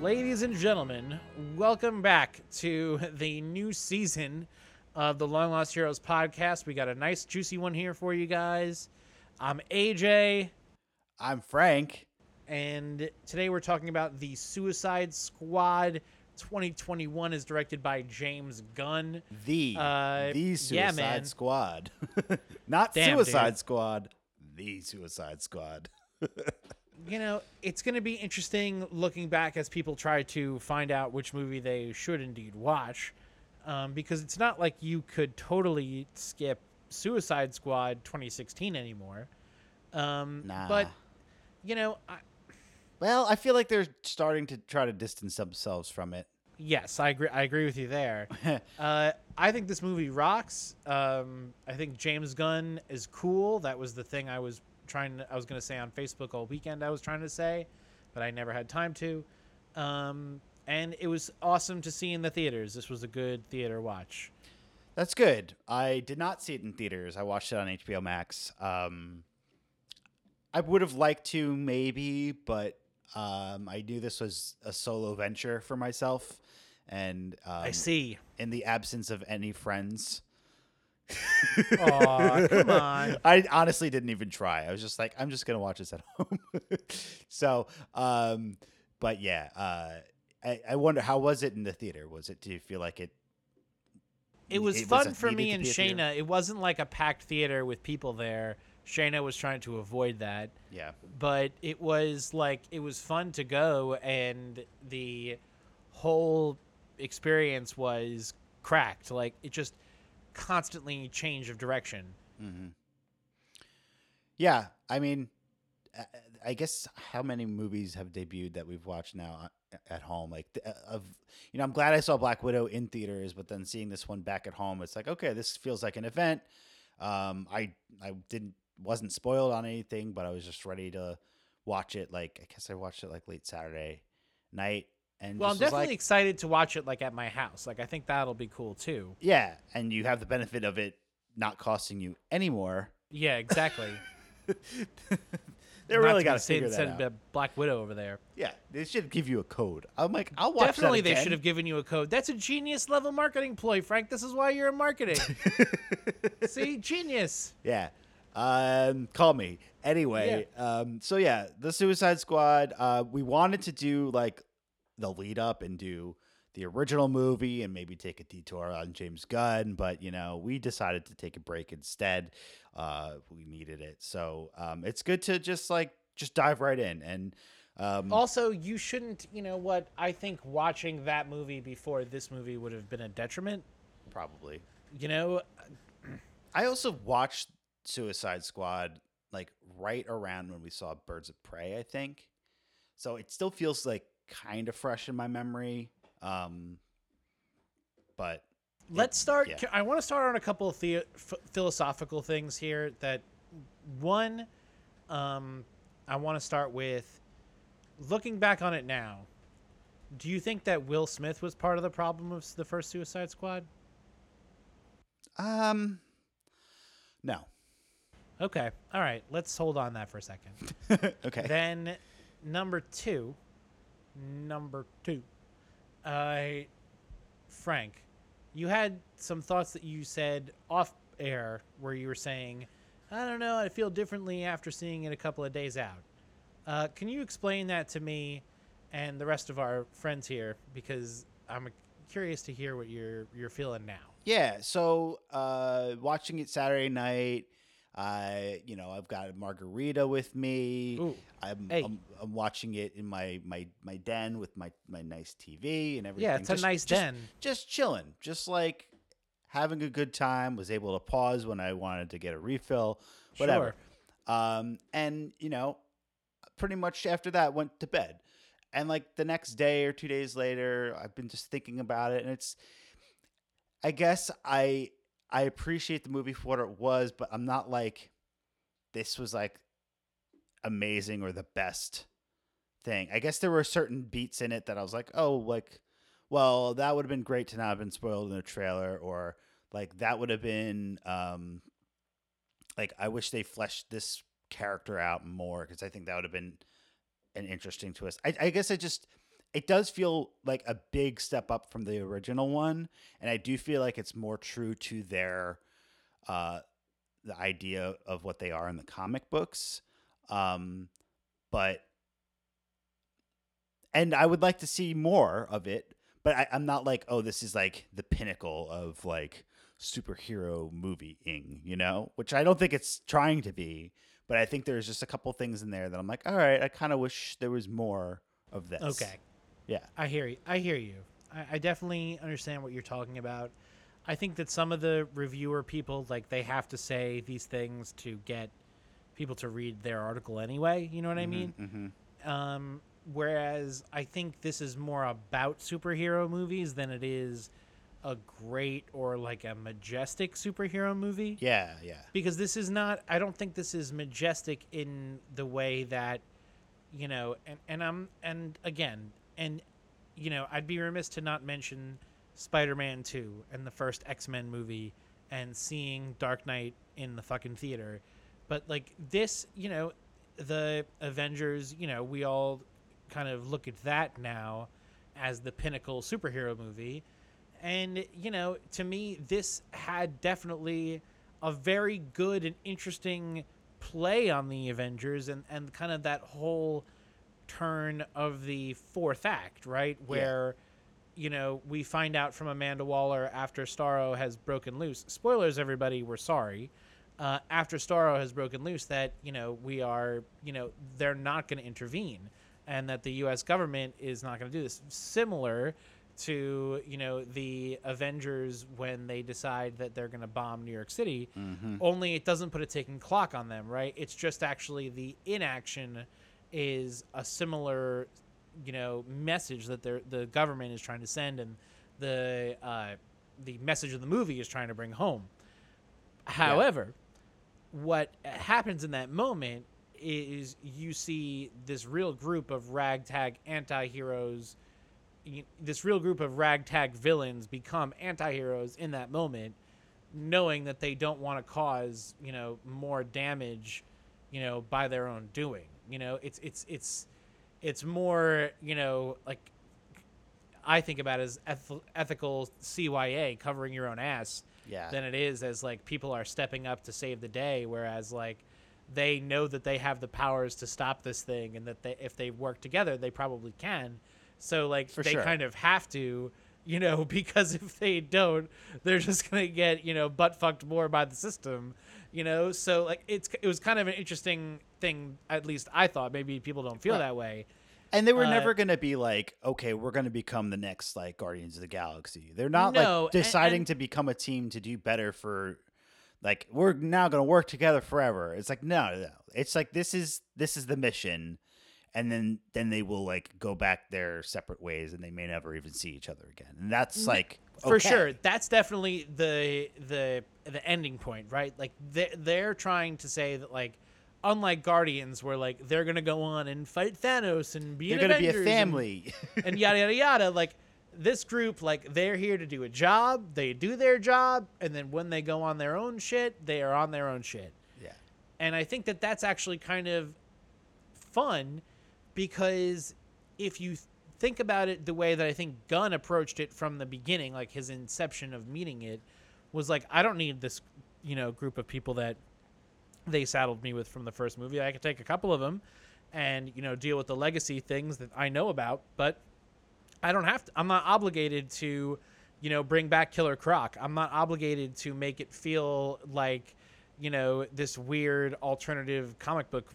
Ladies and gentlemen, welcome back to the new season of the Long Lost Heroes podcast. We got a nice, juicy one here for you guys. I'm AJ, I'm Frank. and today we're talking about the Suicide Squad 2021 is directed by James Gunn. The Uh, the yeah, Suicide man. Squad, not Damn, Suicide dude. Squad. The Suicide Squad. You know, it's going to be interesting looking back as people try to find out which movie they should indeed watch, um, because it's not like you could totally skip Suicide Squad 2016 anymore. Um, Nah. But you know, I, Well, I feel like they're starting to try to distance themselves from it. yes, I agree. I agree with you there. uh, I think this movie rocks. Um, I think James Gunn is cool. That was the thing I was trying. To, I was going to say on Facebook all weekend. I was trying to say, but I never had time to. Um, and it was awesome to see in the theaters. This was a good theater watch. That's good. I did not see it in theaters. I watched it on HBO Max. Um, I would have liked to maybe, but um, I knew this was a solo venture for myself, and um, I see. in the absence of any friends. Aw, come on. I honestly didn't even try. I was just like, I'm just gonna watch this at home. so, um, but yeah, uh, I, I wonder how was it in the theater? Was it? Do you feel like it? It was it fun for me and? Shayna. It wasn't like a packed theater with people there. Shayna was trying to avoid that. Yeah, but it was like it was fun to go and the whole experience was cracked like it just constantly change of direction yeah. I mean, I guess how many movies have debuted that we've watched now uh, at home? Like, uh, of you know, I'm glad I saw Black Widow in theaters, but then seeing this one back at home, it's like, okay, this feels like an event. Um, I I didn't wasn't spoiled on anything, but I was just ready to watch it. Like, I guess I watched it like late Saturday night, and well i'm definitely like, excited to watch it like at my house. Like i think that'll be cool too. Yeah, and you have the benefit of it not costing you anymore. yeah exactly. They really got to figure that out. a black widow over there. Yeah, they should give you a code. I'm like, I'll watch definitely they should have given you a code. That's a genius level marketing ploy frank. This is why you're in marketing. See? Genius. Yeah. Um, call me. Anyway, um, so yeah, the Suicide Squad, uh, we wanted to do like the lead up and do the original movie and maybe take a detour on James Gunn, but you know, we decided to take a break instead. Uh, we needed it. So, um, it's good to just like, just dive right in and, um, Also, you shouldn't, you know what? I think watching that movie before this movie would have been a detriment. probably. You know, I also watched Suicide Squad like right around when we saw Birds of Prey, I think. So it still feels like kind of fresh in my memory. Um but let's start. yeah. I want to start on a couple of the, f- philosophical things here. That one, um, I want to start with looking back on it now. Do you think that Will Smith was part of the problem of the first Suicide Squad? um no. Okay, all right. Let's hold on that for a second. okay. Then number two, number two, uh, Frank, you had some thoughts that you said off air where you were saying, I don't know, I feel differently after seeing it a couple of days out. Uh, can you explain that to me and the rest of our friends here? Because I'm curious to hear what you're you're feeling now. Yeah, so uh watching it Saturday night, I you know, I've got a margarita with me. Ooh, I'm, hey. I'm I'm watching it in my my my den with my my nice TV and everything. yeah, it's a nice just- den. just chilling, just like having a good time. Was able to pause when I wanted to get a refill, whatever. Um, and you know, pretty much after that went to bed. And like the next day or two days later, I've been just thinking about it, and it's. I guess I I appreciate the movie for what it was, but I'm not like this was like amazing or the best thing. I guess there were certain beats in it that I was like, oh, like, well, that would have been great to not have been spoiled in the trailer, or like that would have been, um, like I wish they fleshed this character out more because I think that would have been an interesting twist. I, I guess I just it does feel like a big step up from the original one, and I do feel like it's more true to their uh, the idea of what they are in the comic books. Um, but and I would like to see more of it, but I, I'm not like, oh, this is like the pinnacle of like superhero movieing, you know, which I don't think it's trying to be. But I think there's just a couple things in there that I'm like, all right, I kind of wish there was more of this. Okay. Yeah. I hear you. I hear you. I, I definitely understand what you're talking about. I think that some of the reviewer people like they have to say these things to get people to read their article anyway. You know what I mean? hmm Um, whereas I think this is more about superhero movies than it is a great or like a majestic superhero movie. Yeah, yeah. Because this is not. I don't think this is majestic in the way that, you know, and and I'm and again and, you know, I'd be remiss to not mention Spider-Man Two and the first X-Men movie and seeing Dark Knight in the fucking theater, but like this, you know, the Avengers, you know, we all kind of look at that now as the pinnacle superhero movie. And, you know, to me, this had definitely a very good and interesting play on the Avengers and, and kind of that whole turn of the fourth act, right? Where, you know, we find out from Amanda Waller after Starro has broken loose. Spoilers, everybody, we're sorry. Uh, after Starro has broken loose, that, you know, we are, you know, they're not going to intervene and that the U.S. government is not going to do this. Similar to you know the Avengers when they decide that they're going to bomb New York City. Mm-hmm. Only it doesn't put a ticking clock on them, right? It's just actually the inaction is a similar you know message that the government is trying to send and the uh, the message of the movie is trying to bring home. However, what happens in that moment is you see this real group of ragtag anti-heroes this real group of ragtag villains become anti-heroes in that moment knowing that they don't want to cause you know more damage you know by their own doing you know it's it's it's it's more you know like i think about it as eth- ethical cya covering your own ass Yeah. than it is as like people are stepping up to save the day whereas like they know that they have the powers to stop this thing and that they if they work together they probably can so like For they sure. kind of have to you know because if they don't they're just gonna get you know butt fucked more by the system you know so like it's it was kind of an interesting thing at least i thought maybe people don't feel Right. that way And they were Uh, never going to be like, okay, we're going to become the next like Guardians of the Galaxy. They're not No, like deciding and- to become a team to do better for like we're now going to work together forever. It's like no, no, no. It's like this is this is the mission and then then they will like go back their separate ways and they may never even see each other again. And that's like for okay. sure that's definitely the the the ending point right like they, they're trying to say that like unlike guardians where like they're gonna go on and fight thanos and be They're going to be a Avengers and- family. and, yada yada yada like this group like they're here to do a job they do their job and then when they go on their own shit they are on their own shit yeah. and I think that that's actually kind of fun because if you think about it the way that I think Gunn approached it from the beginning, like his inception of meeting it was like, I don't need this, you know, group of people that they saddled me with from the first movie. I could take a couple of them and, you know, deal with the legacy things that I know about, but I don't have to. I'm not obligated to, you know, bring back Killer Croc. I'm not obligated to make it feel like, you know, this weird alternative comic book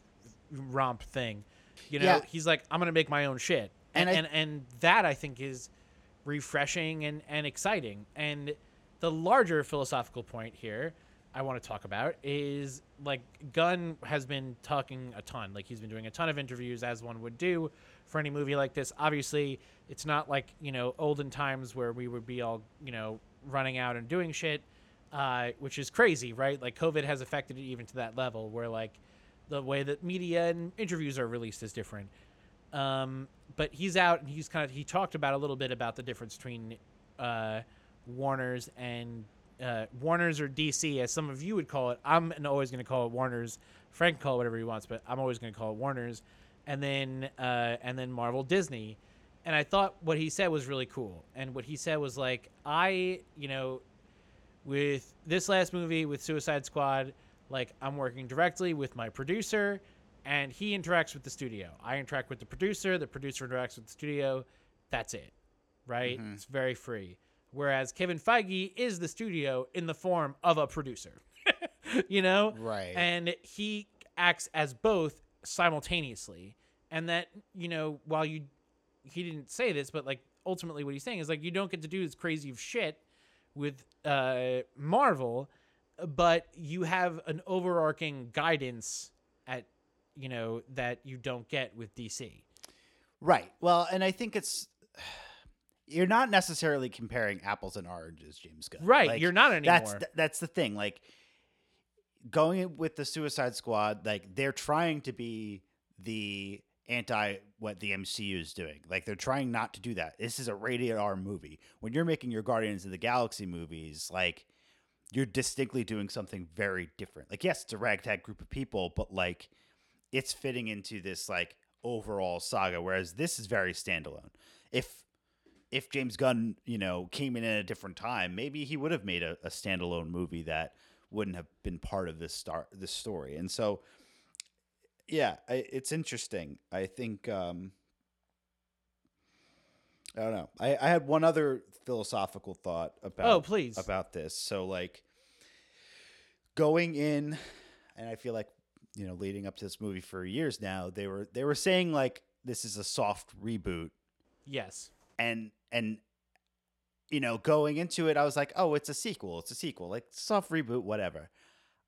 romp thing. You know, Yeah. he's like, I'm gonna make my own shit, and And and, I- and, that I think is refreshing and and exciting. And the larger philosophical point here I want to talk about is like Gunn has been talking a ton. Like he's been doing a ton of interviews as one would do for any movie like this. Obviously, it's not like, you know, olden times where we would be all, you know, running out and doing shit, uh, which is crazy, right? Like COVID has affected it even to that level where like the way that media and interviews are released is different. Um, but he's out and he's kind of he talked about a little bit about the difference between uh, Warner's and uh, Warner's or DC, as some of you would call it. I'm always going to call it Warner's. Frank call it whatever he wants, but I'm always going to call it Warner's. And then uh, and then Marvel Disney, and I thought what he said was really cool. And what he said was like, I, you know, with this last movie with Suicide Squad, like I'm working directly with my producer, and he interacts with the studio. I interact with the producer. The producer interacts with the studio. That's it, right? It's very free. Whereas Kevin Feige is the studio in the form of a producer, you know, Right. And he acts as both simultaneously, and that you know while you he didn't say this, but like ultimately what he's saying is like you don't get to do this crazy shit with uh Marvel, but you have an overarching guidance at you know that you don't get with DC. Right. Well, and I think it's you're not necessarily comparing apples and oranges, James Gunn. Right, Like, you're not That's anymore. th- that's the thing. Like going with the Suicide Squad, like they're trying to be the anti what the MCU is doing. Like they're trying not to do that. This is a rated R movie. When you're making your Guardians of the Galaxy movies, like you're distinctly doing something very different. Like yes, it's a ragtag group of people, but like it's fitting into this like overall saga whereas this is very standalone. If if James Gunn, you know, came in at a different time, maybe he would have made a, a standalone movie that wouldn't have been part of this star this story. And so, yeah, I, it's interesting. I think um, I don't know. I, I had one other philosophical thought about Oh, please. about this. So like going in, and I feel like you know, leading up to this movie for years now, they were they were saying like this is a soft reboot Yes. and and you know going into it i was like oh it's a sequel it's a sequel like soft reboot whatever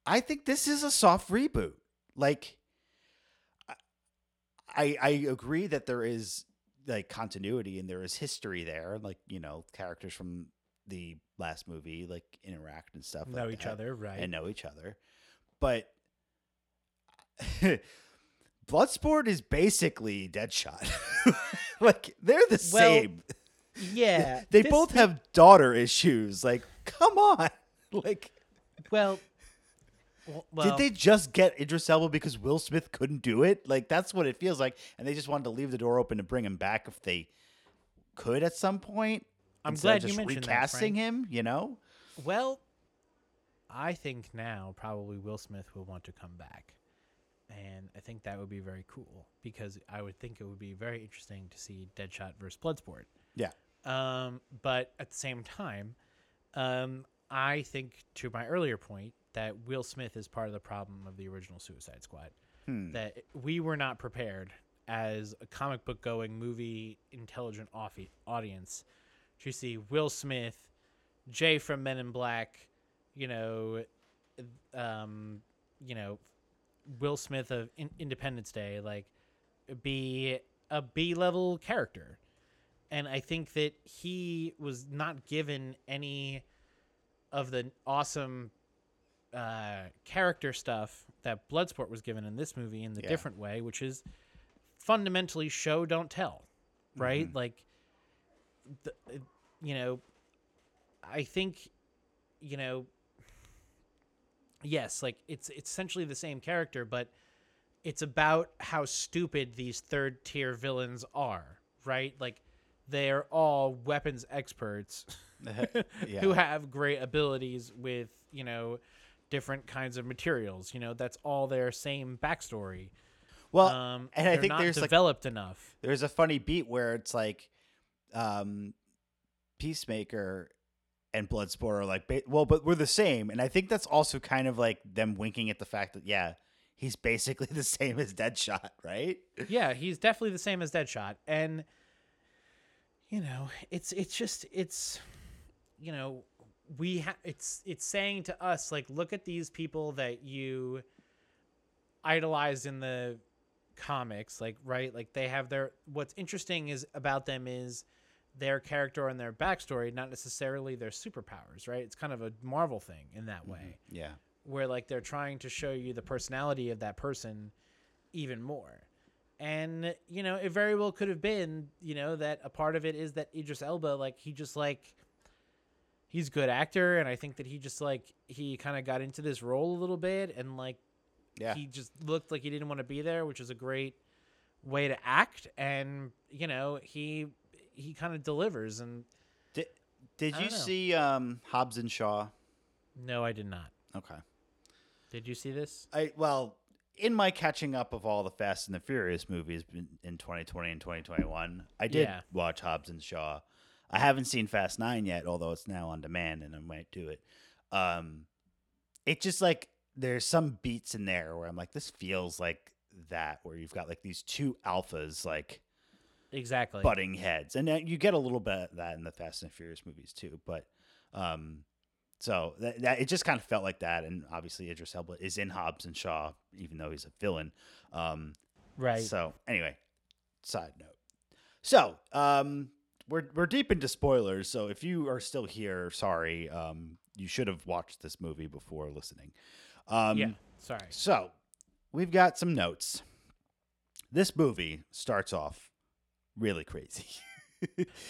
i think this is a soft reboot like i i agree that there is like continuity and there is history there like you know characters from the last movie like interact and stuff Know like each that other, right? and know each other but Bloodsport is basically Deadshot. like they're the Well, same. yeah. They this- both have daughter issues. Like, come on. Like, Well, well, did they just get Idris Elba because Will Smith couldn't do it? Like, that's what it feels like. And they just wanted to leave the door open to bring him back if they could at some point. I'm glad you mentioned that, recasting Frank. him. You know? Well, I think now probably Will Smith will want to come back. And I think that would be very cool because I would think it would be very interesting to see Deadshot versus Bloodsport. Yeah. Um, but at the same time, um, I think to my earlier point that Will Smith is part of the problem of the original Suicide Squad. Hmm. That we were not prepared as a comic book going movie intelligent offi- audience to see Will Smith, Jay from Men in Black, you know, um, you know, Will Smith of in- Independence Day, like be a B level character. And I think that he was not given any of the awesome uh, character stuff that Bloodsport was given in this movie in the Yeah. different way, which is fundamentally show don't tell, right? Like, the, you know, I think, you know, yes, like it's it's essentially the same character, but it's about how stupid these third tier villains are, right? Like they're all weapons experts Yeah. who have great abilities with, you know, different kinds of materials. You know, that's all their same backstory. Well, um, and I think there's like developed enough. there's a funny beat where it's like um peacemaker and bloodsport are like well but we're the same and i think that's also kind of like them winking at the fact that yeah he's basically the same as deadshot right? Yeah, he's definitely the same as Deadshot, and you know, it's it's just it's you know we ha- it's it's saying to us like look at these people that you idolized in the comics like right? Like they have their what's interesting is about them is their character and their backstory not necessarily their superpowers right? It's kind of a marvel thing in that way. Mm-hmm. Yeah. Where like they're trying to show you the personality of that person even more. And you know, it very well could have been, you know, that a part of it is that Idris Elba like he just like he's a good actor and I think that he just like he kind of got into this role a little bit and like yeah. he just looked like he didn't want to be there, which is a great way to act. And you know, he he kind of delivers. And Did Did you know. see um, Hobbs and Shaw? no, I did not. Okay. Did you see this? I well, in my catching up of all the Fast and the Furious movies in, in 2020 and 2021, I did Yeah. watch Hobbs and Shaw. I haven't seen Fast Nine yet, although it's now on demand, and I might do it. Um, it just like there's some beats in there where I'm like, this feels like that, where you've got like these two alphas like Exactly. butting heads, and uh, you get a little bit of that in the Fast and Furious movies too. But um, so that, that it just kind of felt like that, and obviously Idris Elba is in Hobbs and Shaw, even though he's a villain. Um, right. So anyway, side note. So um, we're we're deep into spoilers. So if you are still here, sorry. Um, you should have watched this movie before listening. Um, yeah. Sorry. So we've got some notes. This movie starts off really crazy.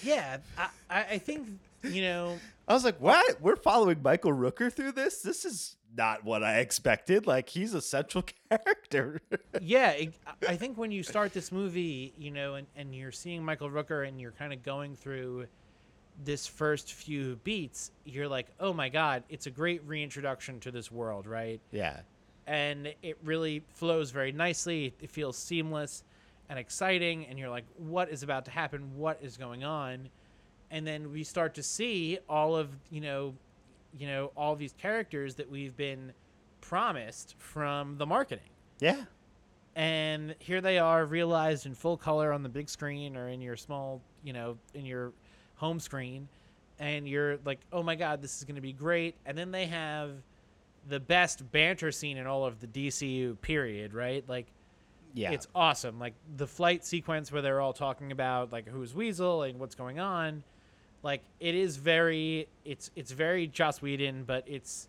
Yeah. I, I think you know. I was like, "What? We're following Michael Rooker through this? This is not what I expected. Like he's a central character." yeah, it, I think when you start this movie, you know, and, and you're seeing Michael Rooker and you're kind of going through this first few beats, you're like, oh my God, it's a great reintroduction to this world, right? yeah. And it really flows very nicely. It feels seamless and exciting. And you're like, what is about to happen? What is going on? And then we start to see all of, you know, you know, all these characters that we've been promised from the marketing Yeah. and here they are realized in full color on the big screen or in your small you know in your home screen and you're like oh my god this is going to be great and then they have the best banter scene in all of the DCU period right like Yeah. it's awesome like the flight sequence where they're all talking about like who's Weasel and what's going on like it is very it's it's very Joss Whedon but it's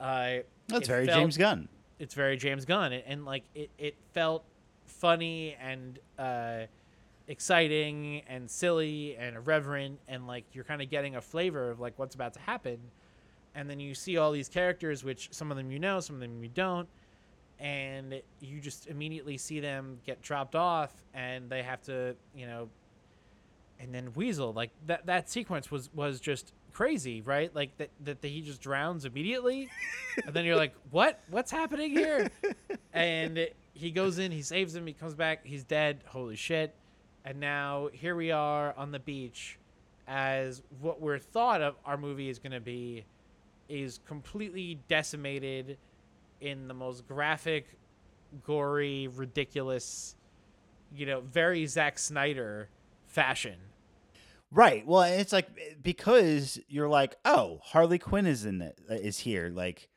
uh That's it very felt- James Gunn. it's very James Gunn, and, and like it, it felt funny and uh, exciting and silly and irreverent, and like you're kind of getting a flavor of like what's about to happen, and then you see all these characters, which some of them you know, some of them you don't, and you just immediately see them get dropped off, and they have to, you know, and then Weasel, like that that sequence was was just crazy, right? Like that that he just drowns immediately, and then you're like, what? What's happening here? And he goes in, he saves him, he comes back, he's dead. Holy shit! And now here we are on the beach, as what we're thought of our movie is going to be, is completely decimated, in the most graphic, gory, ridiculous, you know, very Zack Snyder fashion. Right. Well, it's like because you're like, oh, Harley Quinn is in it, is here. Like,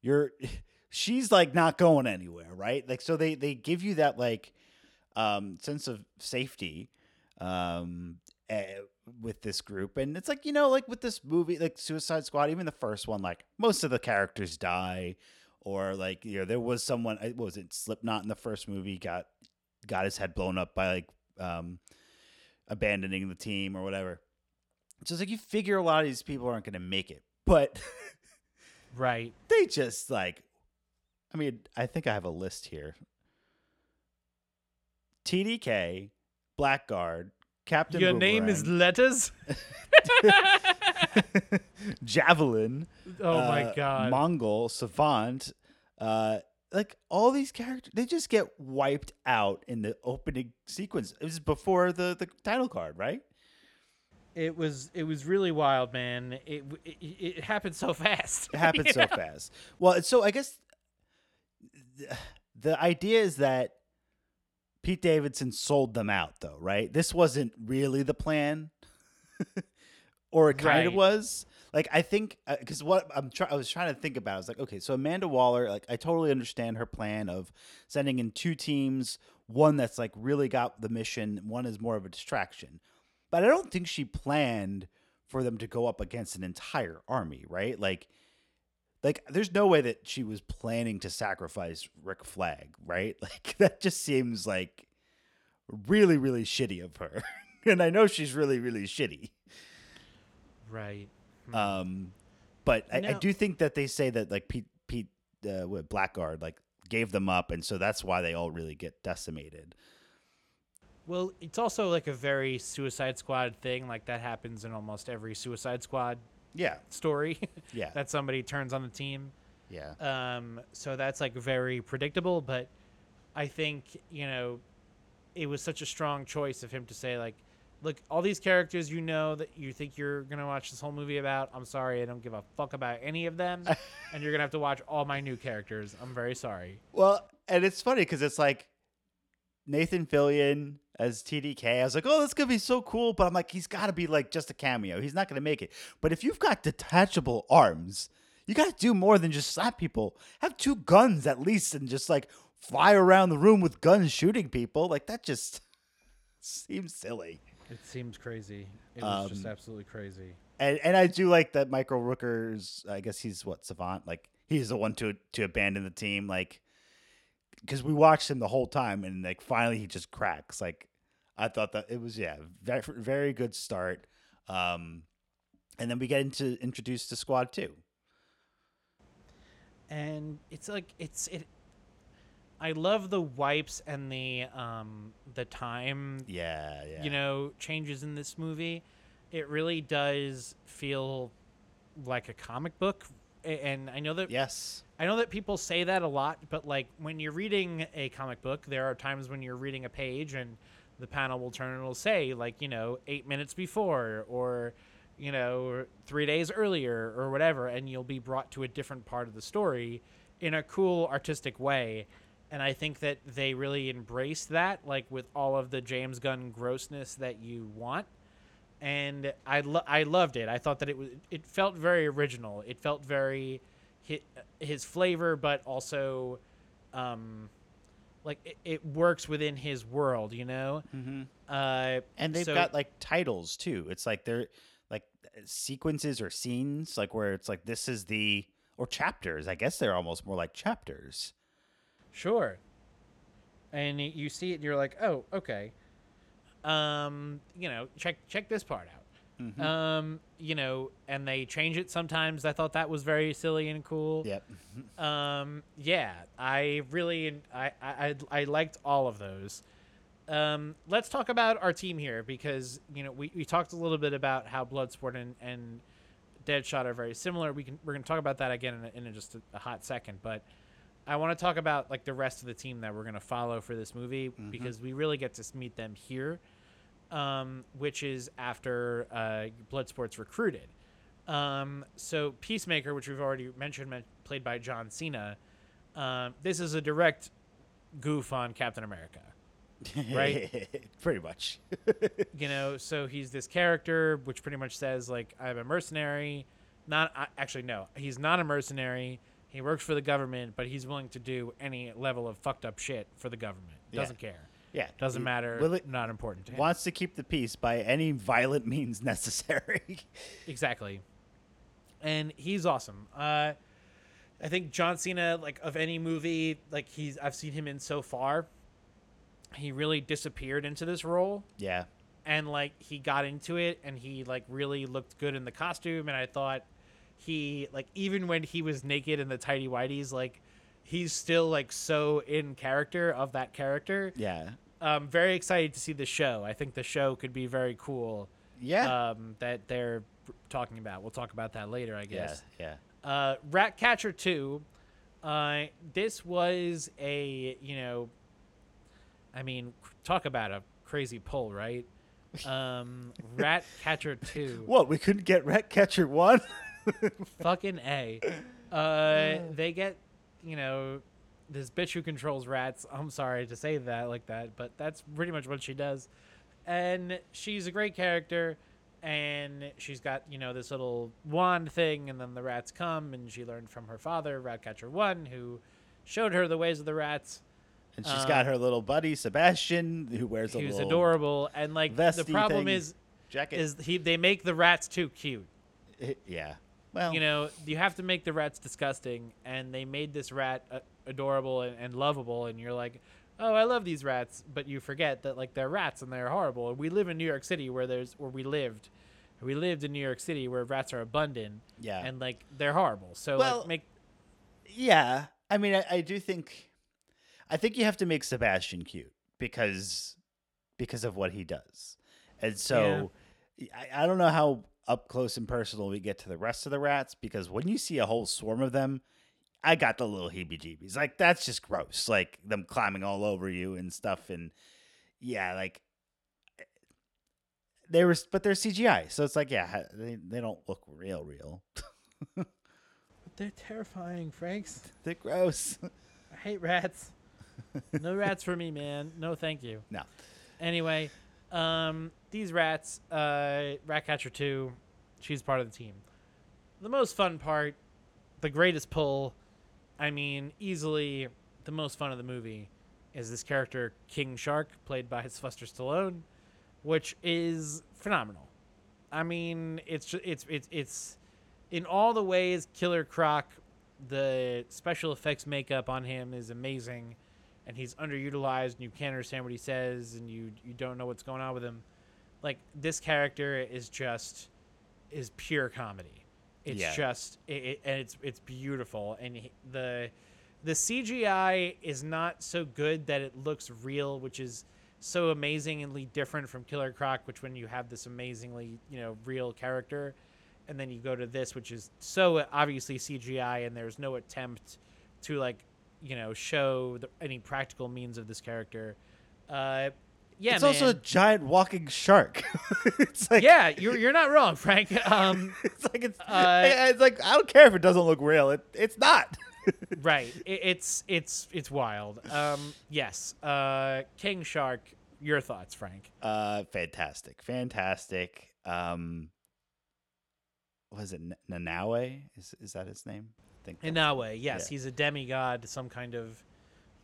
you're, she's like not going anywhere, right? Like, so they they give you that like um sense of safety um eh, with this group, and it's like you know, like with this movie, like Suicide Squad, even the first one, like most of the characters die, or like you know, there was someone, what was it, Slipknot in the first movie got got his head blown up by like um abandoning the team or whatever. So it's like you figure a lot of these people aren't going to make it, but Right. they just like. I mean, I think I have a list here. TDK, Blackguard, Captain. Your name is Letters? Javelin. Oh my uh, god. Mongal, Savant, uh, like all these characters, they just get wiped out in the opening sequence. It was before the the title card, right? it was it was really wild, man. It it, it happened so fast. It happened You so know? fast. Well, so I guess th- the idea is that Pete Davidson sold them out, though, right? This wasn't really the plan, or it kind of Right. was. Like I think uh, because what I'm trying, I was trying to think about. I was like, okay, so Amanda Waller, like I totally understand her plan of sending in two teams, one that's like really got the mission, one is more of a distraction. But I don't think she planned for them to go up against an entire army, right? Like, like there's no way that she was planning to sacrifice Rick Flag, right? Like that just seems like really, really shitty of her. and I know she's really, really shitty. Right. Um, but I, I do think that they say that like Pete Pete uh, what, Blackguard like gave them up, and so that's why they all really get decimated. Well, it's also like a very Suicide Squad thing. Like that happens in almost every Suicide Squad Yeah, story. yeah, that somebody turns on the team. yeah. Um, so that's like very predictable. But I think you know, it was such a strong choice of him to say like, look, all these characters you know that you think you're gonna watch this whole movie about. I'm sorry, I don't give a fuck about any of them, and you're gonna have to watch all my new characters. I'm very sorry. Well, and it's funny because it's like Nathan Fillion as TDK. I was like, oh, this could be so cool, but I'm like, he's got to be like just a cameo. He's not going to make it. But if you've got detachable arms, you got to do more than just slap people. Have two guns at least, and just like fly around the room with guns shooting people. Like that just seems silly. It seems crazy. It was just Um, absolutely crazy. And and I do like that Michael Rooker's. I guess he's what savant. Like he's the one to to abandon the team. Like because we watched him the whole time, and like finally he just cracks. Like I thought that it was yeah, very very good start. Um, and then we get into introduced to Squad Two. and it's like it's it i love the wipes and the um the time Yeah, yeah. you know changes in this movie it really does feel like a comic book and i know that Yes. i know that people say that a lot but like when you're reading a comic book there are times when you're reading a page and the panel will turn and it'll say like you know eight minutes before or you know three days earlier or whatever and you'll be brought to a different part of the story in a cool artistic way and i think that they really embraced that like with all of the james gunn grossness that you want and I, lo- I loved it i thought that it was it felt very original it felt very his, his flavor but also um like it, it works within his world you know Mm-hmm. uh And they've so- got like titles too. It's like they're like sequences or scenes, like where it's like this is the or chapters. I guess they're almost more like chapters. Sure. And you see it, and you're like, oh, okay. Um, you know, check check this part out. Mhm. Um, you know, and they change it sometimes. I thought that was very silly and cool. Yep. Um, yeah, I really, I, I, I- liked all of those. Um, let's talk about our team here because you know we, we talked a little bit about how Bloodsport and, and Deadshot are very similar. We can we're gonna talk about that again in, a, in a, just a, a hot second, but I want to talk about like the rest of the team that we're gonna follow for this movie because we really get to meet them here, um, which is after uh, Bloodsport's recruited. Um, so Peacemaker, which we've already mentioned, men- played by John Cena. Um, this is a direct goof on Captain America. Right. Pretty much. You know, so he's this character which pretty much says like I'm a mercenary. Not uh, actually no, he's not a mercenary. He works for the government, but he's willing to do any level of fucked up shit for the government. Yeah. Doesn't care. yeah. Doesn't He matter. it not important to him. wants to keep the peace by any violent means necessary. Exactly. And he's awesome. Uh, I think John Cena, like of any movie, like he's I've seen him in so far, he really disappeared into this role yeah. and like he got into it and he like really looked good in the costume and I thought he like even when he was naked in the tidy whities, like he's still like so in character of that character. Yeah. I'm very excited to see the show. I think the show could be very cool Yeah. um, that they're talking about. We'll talk about that later, I guess. Yeah. Uh, Ratcatcher 2. Uh, this was a, you know, I mean, talk about a crazy pull, right? Um, Ratcatcher 2. What? We couldn't get Ratcatcher one. Fucking A. Uh, they get, you know, this bitch who controls rats. I'm sorry to say that like that, but that's pretty much what she does. And she's a great character. And she's got, you know, this little wand thing. And then the rats come. And she learned from her father, Ratcatcher 1, who showed her the ways of the rats. and she's Um, got her little buddy Sebastian, who wears a little adorable. And, like, the problem thing. is, jacket. is he they make the rats too cute. yeah. Well, you know, you have to make the rats disgusting, and they made this rat uh, adorable and, and lovable, and you're like, oh, I love these rats, but you forget that like they're rats and they're horrible. And we live in New York City where there's where we lived, we lived in New York City where rats are abundant, yeah. and like they're horrible. So Well, like make Yeah, I mean, I, I do think, I think you have to make Sebastian cute because because of what he does. And so I, I don't know how up close and personal we get to the rest of the rats because when you see a whole swarm of them, I got the little heebie jeebies. Like, that's just gross. Like, them climbing all over you and stuff. And yeah, like, they were, but they're CGI. So it's like, yeah, they, they don't look real, real. They're terrifying, Franks. they're gross. I hate rats. no rats for me, man. No, thank you. No. Anyway, um, these rats, uh, Ratcatcher 2, she's part of the team. The most fun part, the greatest pull, I mean, easily the most fun of the movie is this character, King Shark, played by Sylvester Stallone, which is phenomenal. I mean, it's it's it's it's in all the ways Killer Croc, the special effects makeup on him is amazing, and he's underutilized. And you can't understand what he says, and you you don't know what's going on with him. Like this character is just is pure comedy. It's Yeah. just it, it, and it's it's beautiful, and he, the the CGI is not so good that it looks real, which is so amazingly different from Killer Croc, which when you have this amazingly you know real character, and then you go to this, which is so obviously CGI, and there's no attempt to like you know show the, any practical means of this character. Uh, yeah, it's also a giant walking shark. it's like, yeah, you're you're not wrong, Frank. Um, it's like it's, Uh, it's like I don't care if it doesn't look real. It it's not. right, it, it's it's it's wild. Um, yes, uh, King Shark. Your thoughts, Frank? Uh, fantastic, fantastic. Um, was it N- Nanaue? Is is that his name? I think. In that's- that way, yes, Yeah. he's a demigod, some kind of,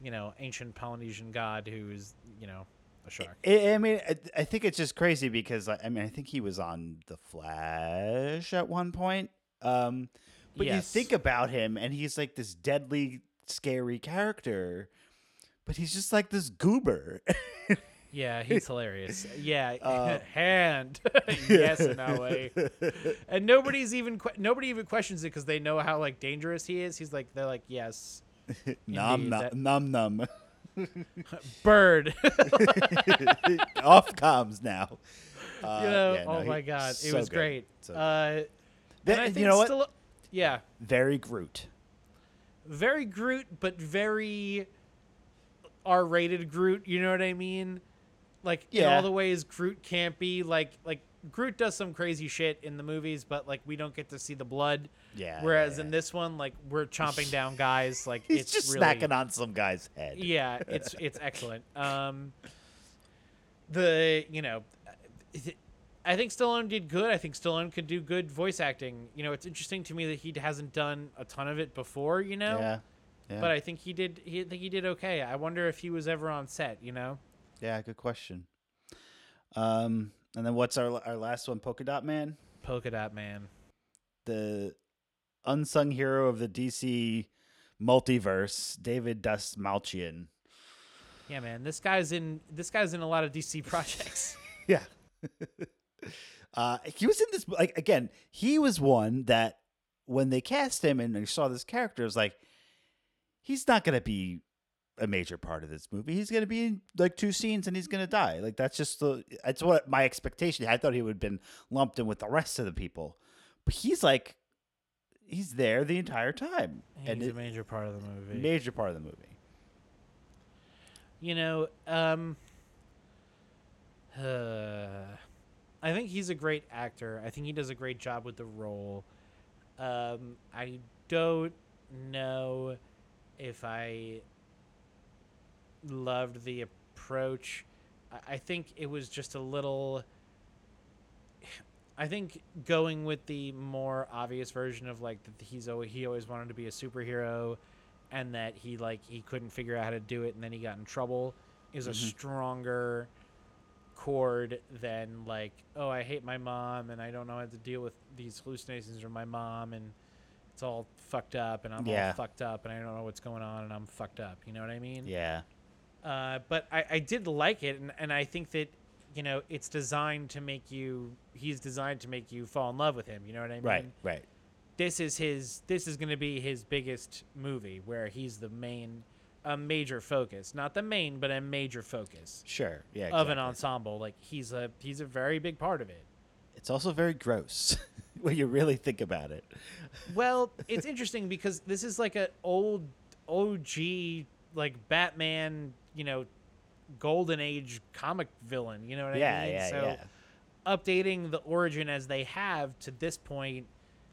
you know, ancient Polynesian god who is, you know, a shark. I, I mean, I, I think it's just crazy because I I mean, I think he was on the Flash at one point. Um, but you think about him, and he's like this deadly, scary character, but he's just like this goober. Yeah, he's hilarious. Yeah, Uh, hand. yes, in that way. And nobody's even que- nobody even questions it because they know how like dangerous he is. He's like they're like yes, num Indeed, num that- num num. bird. Off comms now. Uh, you know, yeah, no, oh he- my god, it was good. great. So uh, Th- and I think you know what? Stall- yeah, Very Groot. very Groot, but very R-rated Groot. You know what I mean? Like in all the ways Groot can't be like like Groot does some crazy shit in the movies, but like we don't get to see the blood. Yeah. Whereas yeah, in this one, like we're chomping down guys. Like He's it's just really, snacking on some guy's head. Yeah, it's it's excellent. Um, the you know, I think Stallone did good. I think Stallone could do good voice acting. You know, it's interesting to me that he hasn't done a ton of it before. You know, Yeah. Yeah. but I think he did. He I think he did okay. I wonder if he was ever on set. You know, yeah, good question. Um, and then what's our our last one? Polka Dot Man, Polka Dot Man. the unsung hero of the DC multiverse, David Dastmalchian. Yeah, man, this guy's in this guy's in a lot of DC projects. Yeah. uh, he was in this like again. He was one that when they cast him and I saw this character, it was like he's not gonna be a major part of this movie. He's gonna be in like two scenes and he's gonna die. Like that's just the that's what my expectation. I thought he would have been lumped in with the rest of the people, but he's like he's there the entire time He's and a major part of the movie. major part of the movie. You know, um, uh, I think he's a great actor. I think he does a great job with the role. Um, I don't know if I loved the approach. I, think it was just a little. I think going with the more obvious version of like that he's always he always wanted to be a superhero, and that he like he couldn't figure out how to do it, and then he got in trouble, is a Mhm. stronger chord than like oh I hate my mom and I don't know how to deal with these hallucinations from my mom and it's all fucked up and I'm Yeah. all fucked up and I don't know what's going on and I'm fucked up. You know what I mean? Yeah, Uh, but I, I did like it, and, and I think that you know it's designed to make you. He's designed to make you fall in love with him. You know what I mean? right, right. This is his. This is going to be his biggest movie, where he's the main a major focus, not the main, but a major focus Sure. Yeah. of an ensemble. Like he's a he's a very big part of it. It's also very gross when you really think about it. Well, it's interesting because this is like an old OG like Batman, you know, golden age comic villain. You know what yeah, I mean? yeah, so yeah. updating the origin as they have to this point,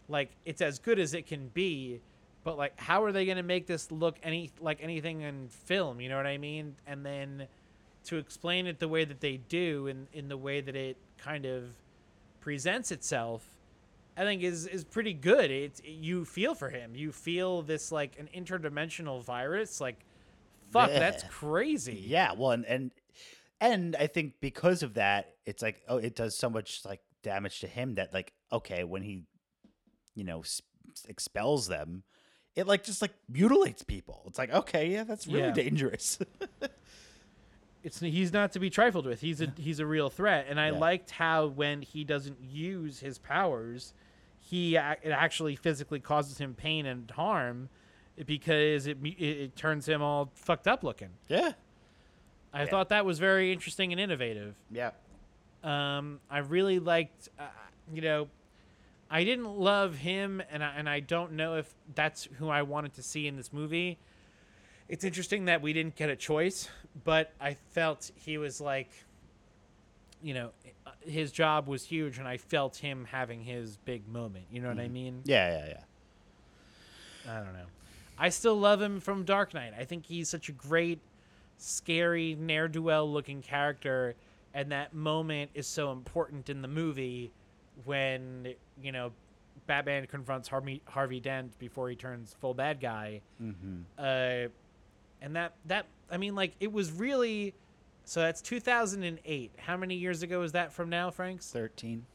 like it's as good as it can be. But like, how are they going to make this look any like anything in film? You know what I mean? And then to explain it the way that they do, in in the way that it kind of presents itself, I think is is pretty good. It's you feel for him. You feel this like an interdimensional virus. Like, fuck, that's crazy. Yeah, well, and, and and I think because of that, it's like oh, it does so much like damage to him that like okay, when he, you know, s- expels them, it like just like mutilates people. It's like okay, yeah, that's really Yeah. dangerous. it's he's not to be trifled with. He's a he's a real threat, and I Yeah. liked how when he doesn't use his powers, he uh, it actually physically causes him pain and harm because it it, it turns him all fucked up looking. yeah, I Yeah. thought that was very interesting and innovative. yeah, Um, I really liked, uh, you know, I didn't love him, and I, and I don't know if that's who I wanted to see in this movie. It's interesting that we didn't get a choice, but I felt he was like, you know, uh, his job was huge, and I felt him having his big moment. You know what I mean? yeah, yeah, yeah. I don't know. I still love him from Dark Knight. I think he's such a great, scary, ne'er do well looking character, and that moment is so important in the movie when you know Batman confronts Harvey Harvey Dent before he turns full bad guy. Mm-hmm. Uh, and that that I mean, like it was really. So that's 2008. How many years ago is that from now, Franks? Thirteen.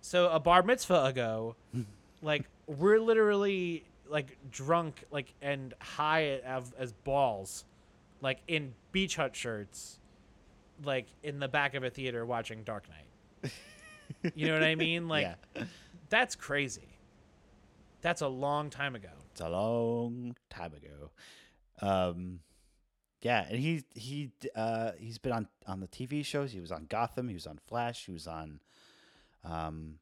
So a bar mitzvah ago, like we're literally like drunk, like and high as, as balls, like in beach hut shirts, like in the back of a theater watching Dark Knight. you know what I mean? Like yeah, that's crazy. That's a long time ago. it's a long time ago. Um, yeah, and he he uh he's been on on the TV shows. He was on Gotham. He was on Flash. He was on, um,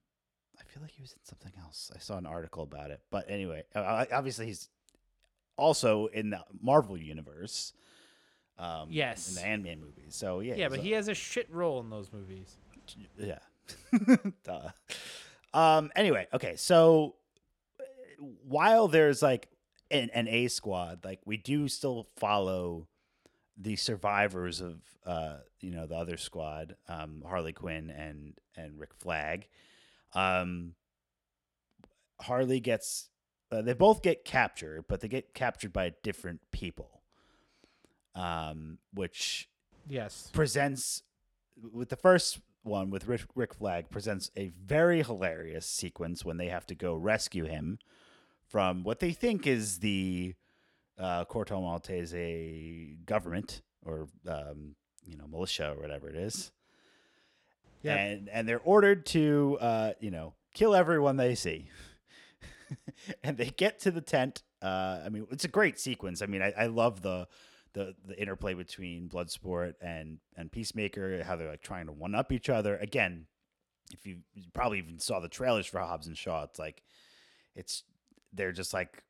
feel like he was in something else. I saw an article about it. But anyway, obviously he's also in the Marvel universe. Um, Yes. in the Ant Man movies. So yeah, Yeah, but a- he has a shit role in those movies. yeah. Duh. Um. Anyway, okay. So while there's like an, an A squad, like we do still follow the survivors of uh you know the other squad, um Harley Quinn and and Rick Flag. Um. Harley gets. Uh, they both get captured, but they get captured by different people. Um, which Yes. presents with the first one with Rick, Rick Flag presents a very hilarious sequence when they have to go rescue him from what they think is the uh, Corto Maltese government or um, you know militia or whatever it is. Yep. And and they're ordered to uh, you know kill everyone they see. and they get to the tent. Uh, I mean, it's a great sequence. I mean, I, I love the the the interplay between Bloodsport and and Peacemaker, how they're like trying to one up each other. Again, if you, you probably even saw the trailers for Hobbs and Shaw, it's like it's they're just like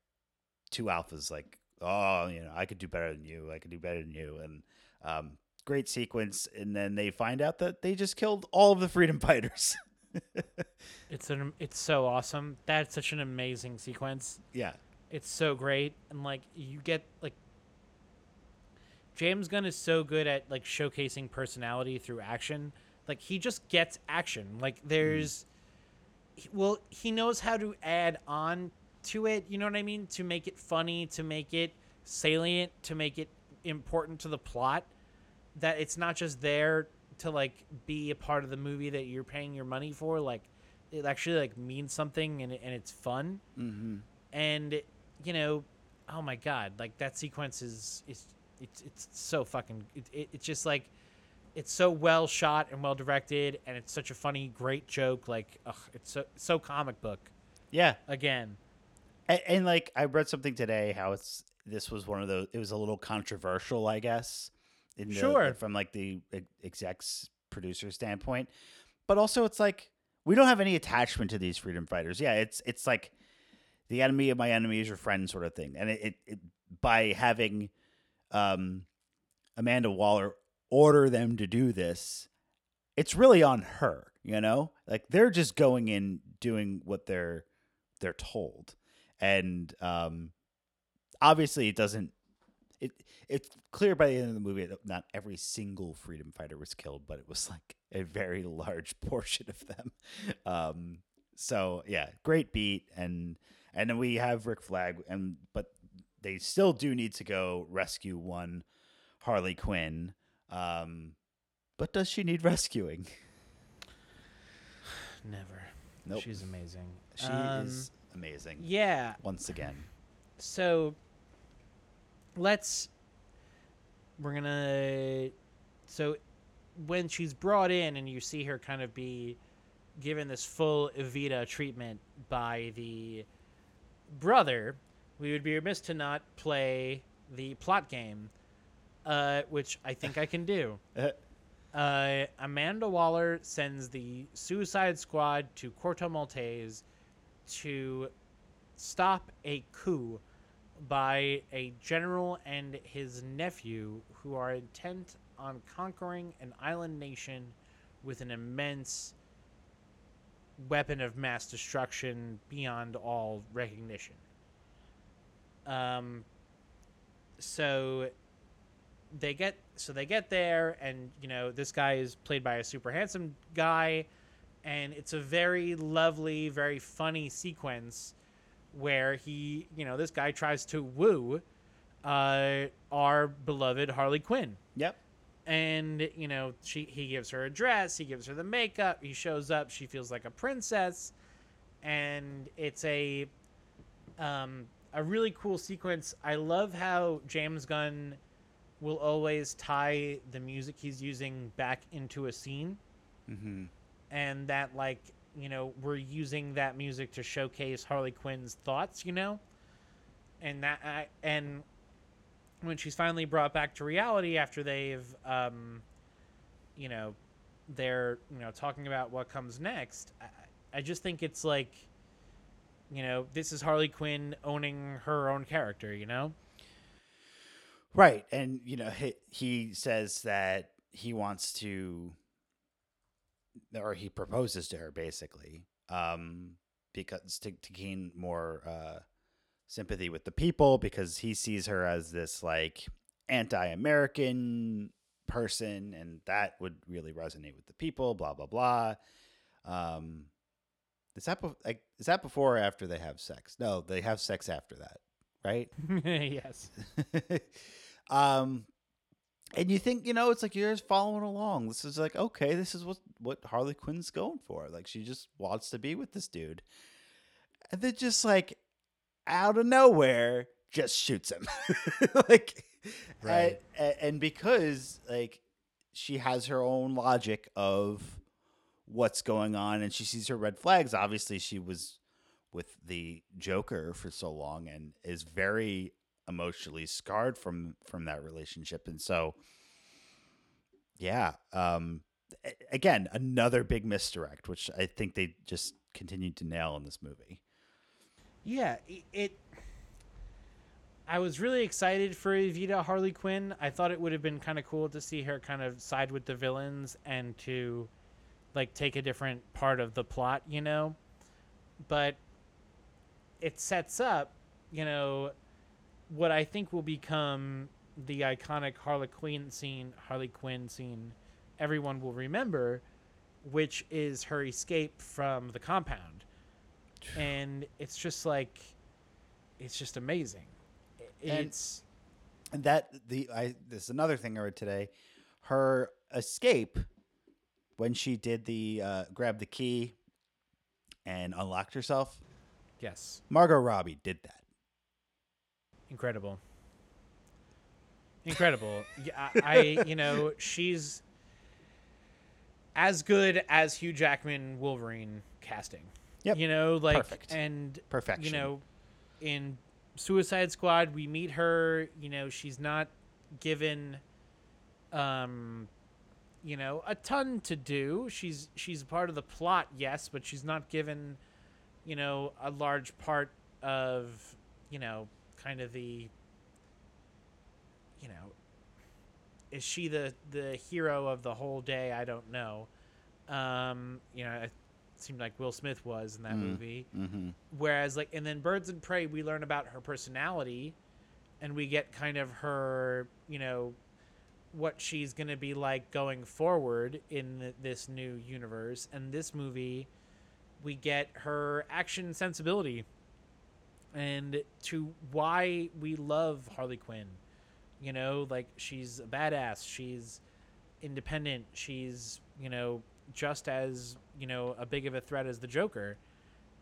two alphas, like oh, you know, I could do better than you, I could do better than you, and um, great sequence. And then they find out that they just killed all of the freedom fighters. It's an it's so awesome. That's such an amazing sequence. yeah, It's so great, and like you get like James Gunn is so good at like showcasing personality through action. Like he just gets action. Like there's, mm. he- well, he knows how to add on to it. You know what I mean? To make it funny, to make it salient, to make it important to the plot. That it's not just there to like be a part of the movie that you're paying your money for. Like it actually like means something and and it's fun mm-hmm. and you know oh my god like that sequence is is it's it's so fucking it, it, it's just like it's so well shot and well directed and it's such a funny great joke like ugh, it's so so comic book yeah. again And, and like I read something today how it's this was one of those. It was a little controversial, I guess. In the, Sure. From like the execs producer standpoint, but also it's like we don't have any attachment to these freedom fighters. Yeah, it's it's like the enemy of my enemy is your friend sort of thing, and it, it, it by having um, Amanda Waller order them to do this, it's really on her. You know, like they're just going in doing what they're they're told, and um, obviously it doesn't. It it's clear by the end of the movie that not every single freedom fighter was killed, but it was like a very large portion of them. Um, so yeah, great beat, and and then we have Rick Flag, and but they still do need to go rescue one Harley Quinn. Um, but does she need rescuing? Never. Nope. She's amazing. She Um, is amazing. Yeah. Once again. So let's we're gonna so when she's brought in and you see her kind of be given this full Evita treatment by the brother, we would be remiss to not play the plot game, uh, which I think I can do. Uh, Amanda Waller sends the Suicide Squad to Corto Maltese to stop a coup by a general and his nephew who are intent on conquering an island nation with an immense weapon of mass destruction beyond all recognition. Um, so they get so they get there and you know this guy is played by a super handsome guy and it's a very lovely very funny sequence where he you know this guy tries to woo uh our beloved harley quinn Yep. and you know she he gives her a dress he gives her the makeup he shows up she feels like a princess and it's a um a really cool sequence i love how james gunn will always tie the music he's using back into a scene Mm-hmm. and that like you know we're using that music to showcase harley quinn's thoughts you know? And that I, and when she's finally brought back to reality after they've um you know they're you know talking about what comes next i, I just think it's like you know this is harley quinn owning her own character you know? Right, and you know he, he says that he wants to, or he proposes to her basically, um, because to, to gain more uh, sympathy with the people because he sees her as this like anti-American person, and that would really resonate with the people. Blah blah blah. Um, is that bef- like is that before or after they have sex? No, they have sex after that, right? yes um and you think you know it's like you're just following along. This is like okay this is what what harley quinn's going for. Like she just wants to be with this dude. And then just like out of nowhere just shoots him. Like Right. and, and because like she has her own logic of what's going on and she sees her red flags obviously she was with the joker for so long and is very emotionally scarred from from that relationship and so yeah um again another big misdirect which i think they just continued to nail in this movie Yeah, it. I was really excited for Evita Harley Quinn. I thought it would have been kind of cool to see her kind of side with the villains and to, like, take a different part of the plot, you know. But it sets up, you know, what I think will become the iconic Harley Quinn scene. Harley Quinn scene, everyone will remember, which is her escape from the compound. And it's just like it's just amazing. I- And- and that the i this is another thing i read today. Her escape when she did the uh grab the key and unlocked herself? Yes. Margot robbie did that incredible incredible yeah, I, I you know she's as good as hugh jackman wolverine casting Yep. you know like Perfect. and perfection you know in Suicide Squad, we meet her. You know, she's not given, um, you know, a ton to do. She's she's a part of the plot, yes, but she's not given, you know, a large part of, you know, kind of the, you know, is she the the hero of the whole day? I don't know. Um, you know, it seemed like Will Smith was in that Mm. movie. Mm-hmm. Whereas, like, and then Birds and Prey, we learn about her personality, and we get kind of her, you know, what she's gonna be like going forward in th- this new universe. And this movie, we get her action sensibility, and to why we love Harley Quinn. You know, like she's a badass. She's independent. She's you know just as you know a big of a threat as the Joker,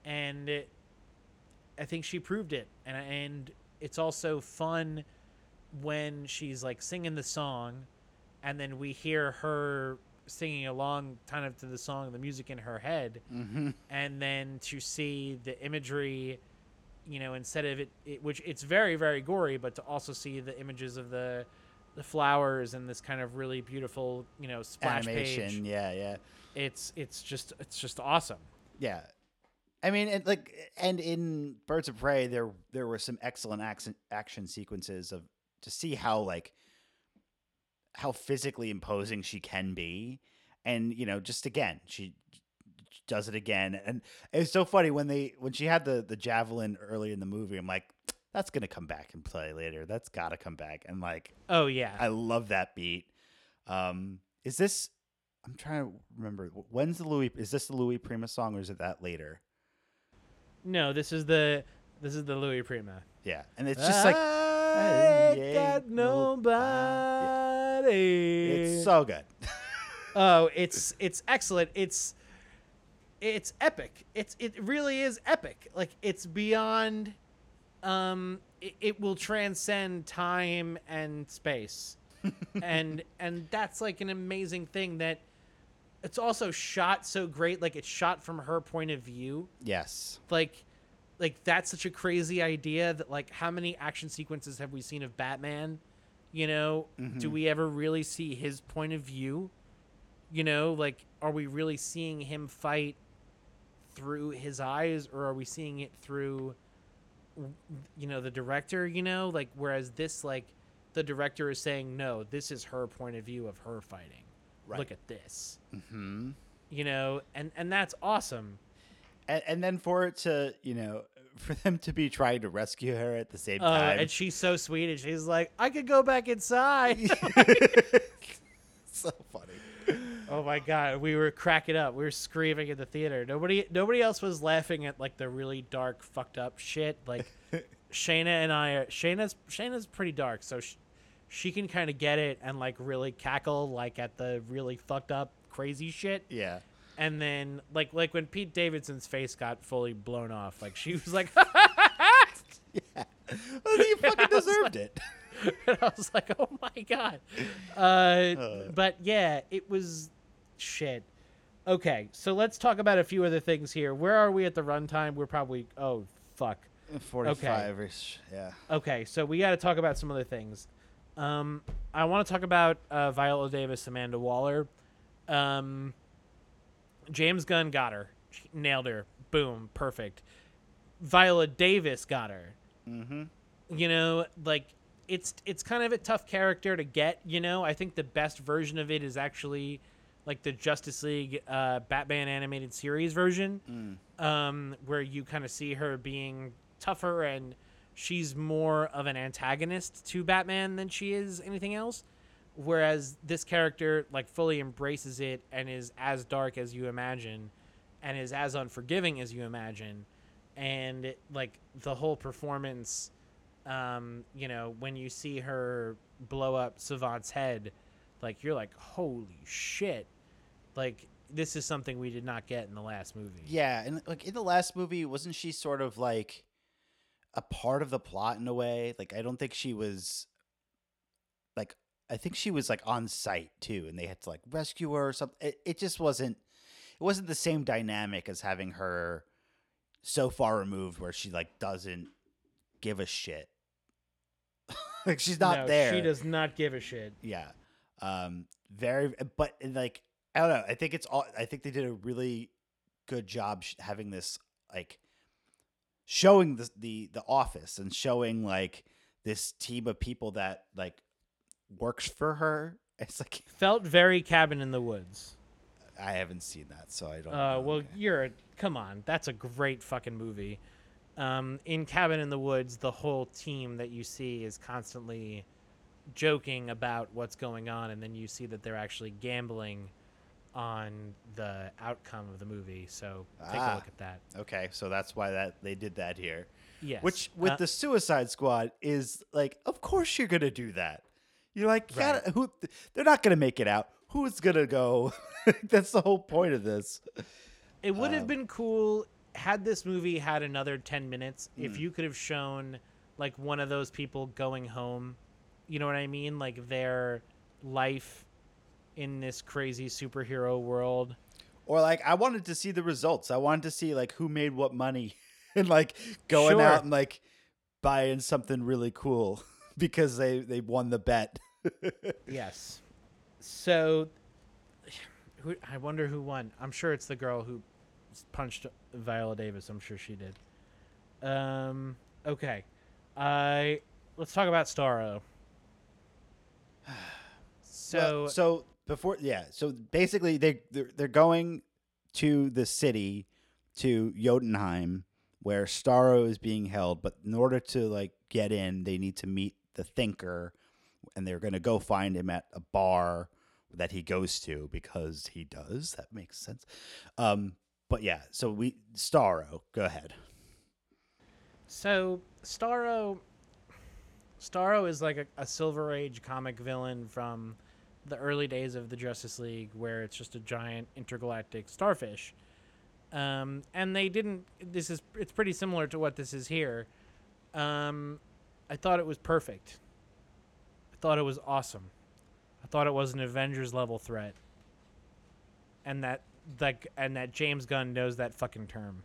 and it, I think she proved it. And and it's also fun when she's like singing the song, and then we hear her singing along kind of to the song, the music in her head, Mm-hmm. and then to see the imagery you know instead of it, it which it's very very gory but to also see the images of the the flowers and this kind of really beautiful you know splash Animation. page Yeah, yeah. it's it's just it's just awesome Yeah. I mean, it, like, and in Birds of Prey, there there were some excellent action action sequences of to see how like how physically imposing she can be, and you know, just again, she does it again, and it's so funny when they when she had the the javelin early in the movie. I'm like, that's gonna come back and play later. That's gotta come back, and like, oh yeah I love that beat. Um, is this? I'm trying to remember. When's the Louis? Is this the Louis Prima song, or is it that later? no this is the this is the louis prima Yeah, and it's just like I Hey, got nobody it's so good. Oh, it's it's excellent. It's it's epic. It's it really is epic. Like it's beyond um it, it will transcend time and space. and and that's like an amazing thing that it's also shot so great like it's shot from her point of view. yes. Like like that's such a crazy idea that like how many action sequences have we seen of Batman? You know, do Mhm. we ever really see his point of view? You know, like are we really seeing him fight through his eyes or are we seeing it through you know, the director, you know? Like whereas this like the director is saying, "No, this is her point of view of her fighting. Right. Look at this." hmm You know, and and that's awesome. And, and then for it to, you know, for them to be trying to rescue her at the same Oh, time. and she's so sweet, and she's like, "I could go back inside." so. Oh my god, we were cracking up. We were screaming in the theater. Nobody, nobody else was laughing at like the really dark, fucked up shit. Like Shayna and I are. Shayna's Shayna's pretty dark, so she, she can kind of get it and like really cackle like at the really fucked up, crazy shit. Yeah. And then like like when Pete Davidson's face got fully blown off, like she was like. Yeah. Well, you fucking deserved it. and I was like, "Oh my god!" Uh, Uh. but yeah, it was shit. Okay, so let's talk about a few other things here. Where are we at the runtime? We're probably oh fuck. 45 ish. Yeah. Okay, so we got to talk about some other things. Um, I want to talk about uh, Viola Davis, Amanda Waller. Um, James Gunn got her, She nailed her, boom, perfect. Viola Davis got her Mm-hmm. you know like it's it's kind of a tough character to get you know i think the best version of it is actually like the justice league uh, batman animated series version Mm. um, where you kind of see her being tougher and she's more of an antagonist to batman than she is anything else. Whereas this character like fully embraces it and is as dark as you imagine and is as unforgiving as you imagine. And like the whole performance um you know when you see her blow up savant's head like you're like holy shit like this is something we did not get in the last movie Yeah, and like in the last movie, wasn't she sort of like a part of the plot in a way? Like I don't think she was like I think she was like on site too, and they had to like rescue her or something. It, it just wasn't it wasn't the same dynamic as having her so far removed where she like doesn't give a shit. like she's not No, there. She does not give a shit. Yeah. Um very but like I don't know. I think it's all I think they did a really good job sh- having this like showing the the the office and showing like this team of people that like works for her. It's like Felt very cabin in the woods. I haven't seen that, so I don't Uh, know. well, you're a, come on. That's a great fucking movie. Um, in Cabin in the Woods, the whole team that you see is constantly joking about what's going on, and then you see that they're actually gambling on the outcome of the movie. So take a Ah. look at that. Okay, so that's why that they did that here. Yes. Which with Uh, the Suicide Squad is like, of course you're gonna do that. You're like, yeah, Right. who? They're not gonna make it out. Who's gonna go? that's the whole point of this. It would have Um, been cool had this movie had another 10 minutes Hmm. if you could have shown like one of those people going home. You know what I mean? Like their life in this crazy superhero world. Or like, I wanted to see the results. I wanted to see like who made what money, and like going Sure. out and like buying something really cool because they they won the bet. Yes. So who, I wonder who won. I'm sure it's the girl who punched Viola Davis. I'm sure she did. Um okay. I let's talk about Starro. So Well, so before yeah. So basically they they're, they're going to the city to jotunheim where starro is being held but in order to like get in they need to meet the thinker and they're going to go find him at a bar that he goes to because he does. That makes sense. Um but yeah so we starro go ahead. So Starro, Starro is like a, a Silver Age comic villain from the early days of the Justice League, where it's just a giant intergalactic starfish. Um, and they didn't. This is it's pretty similar to what this is here. Um, I thought it was perfect. I thought it was awesome. I thought it was an Avengers level threat. And that like and that James Gunn knows that fucking term.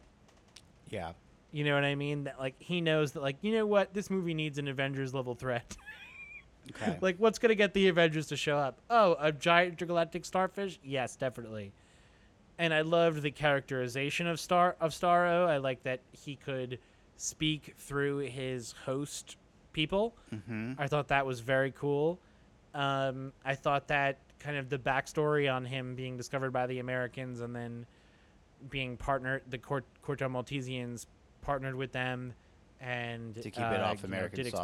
yeah You know what I mean? That like he knows that like you know what this movie needs an Avengers level threat. okay like what's gonna get the Avengers to show up? Oh, a giant intergalactic starfish? Yes, definitely. And I loved the characterization of Star of Starro. I like that he could speak through his host people. mm-hmm. I thought that was very cool. Um, I thought that kind of the backstory on him being discovered by the Americans and then being partnered, the Cort- Corto Maltesians partnered with them and To keep it uh, off you know, American did soil,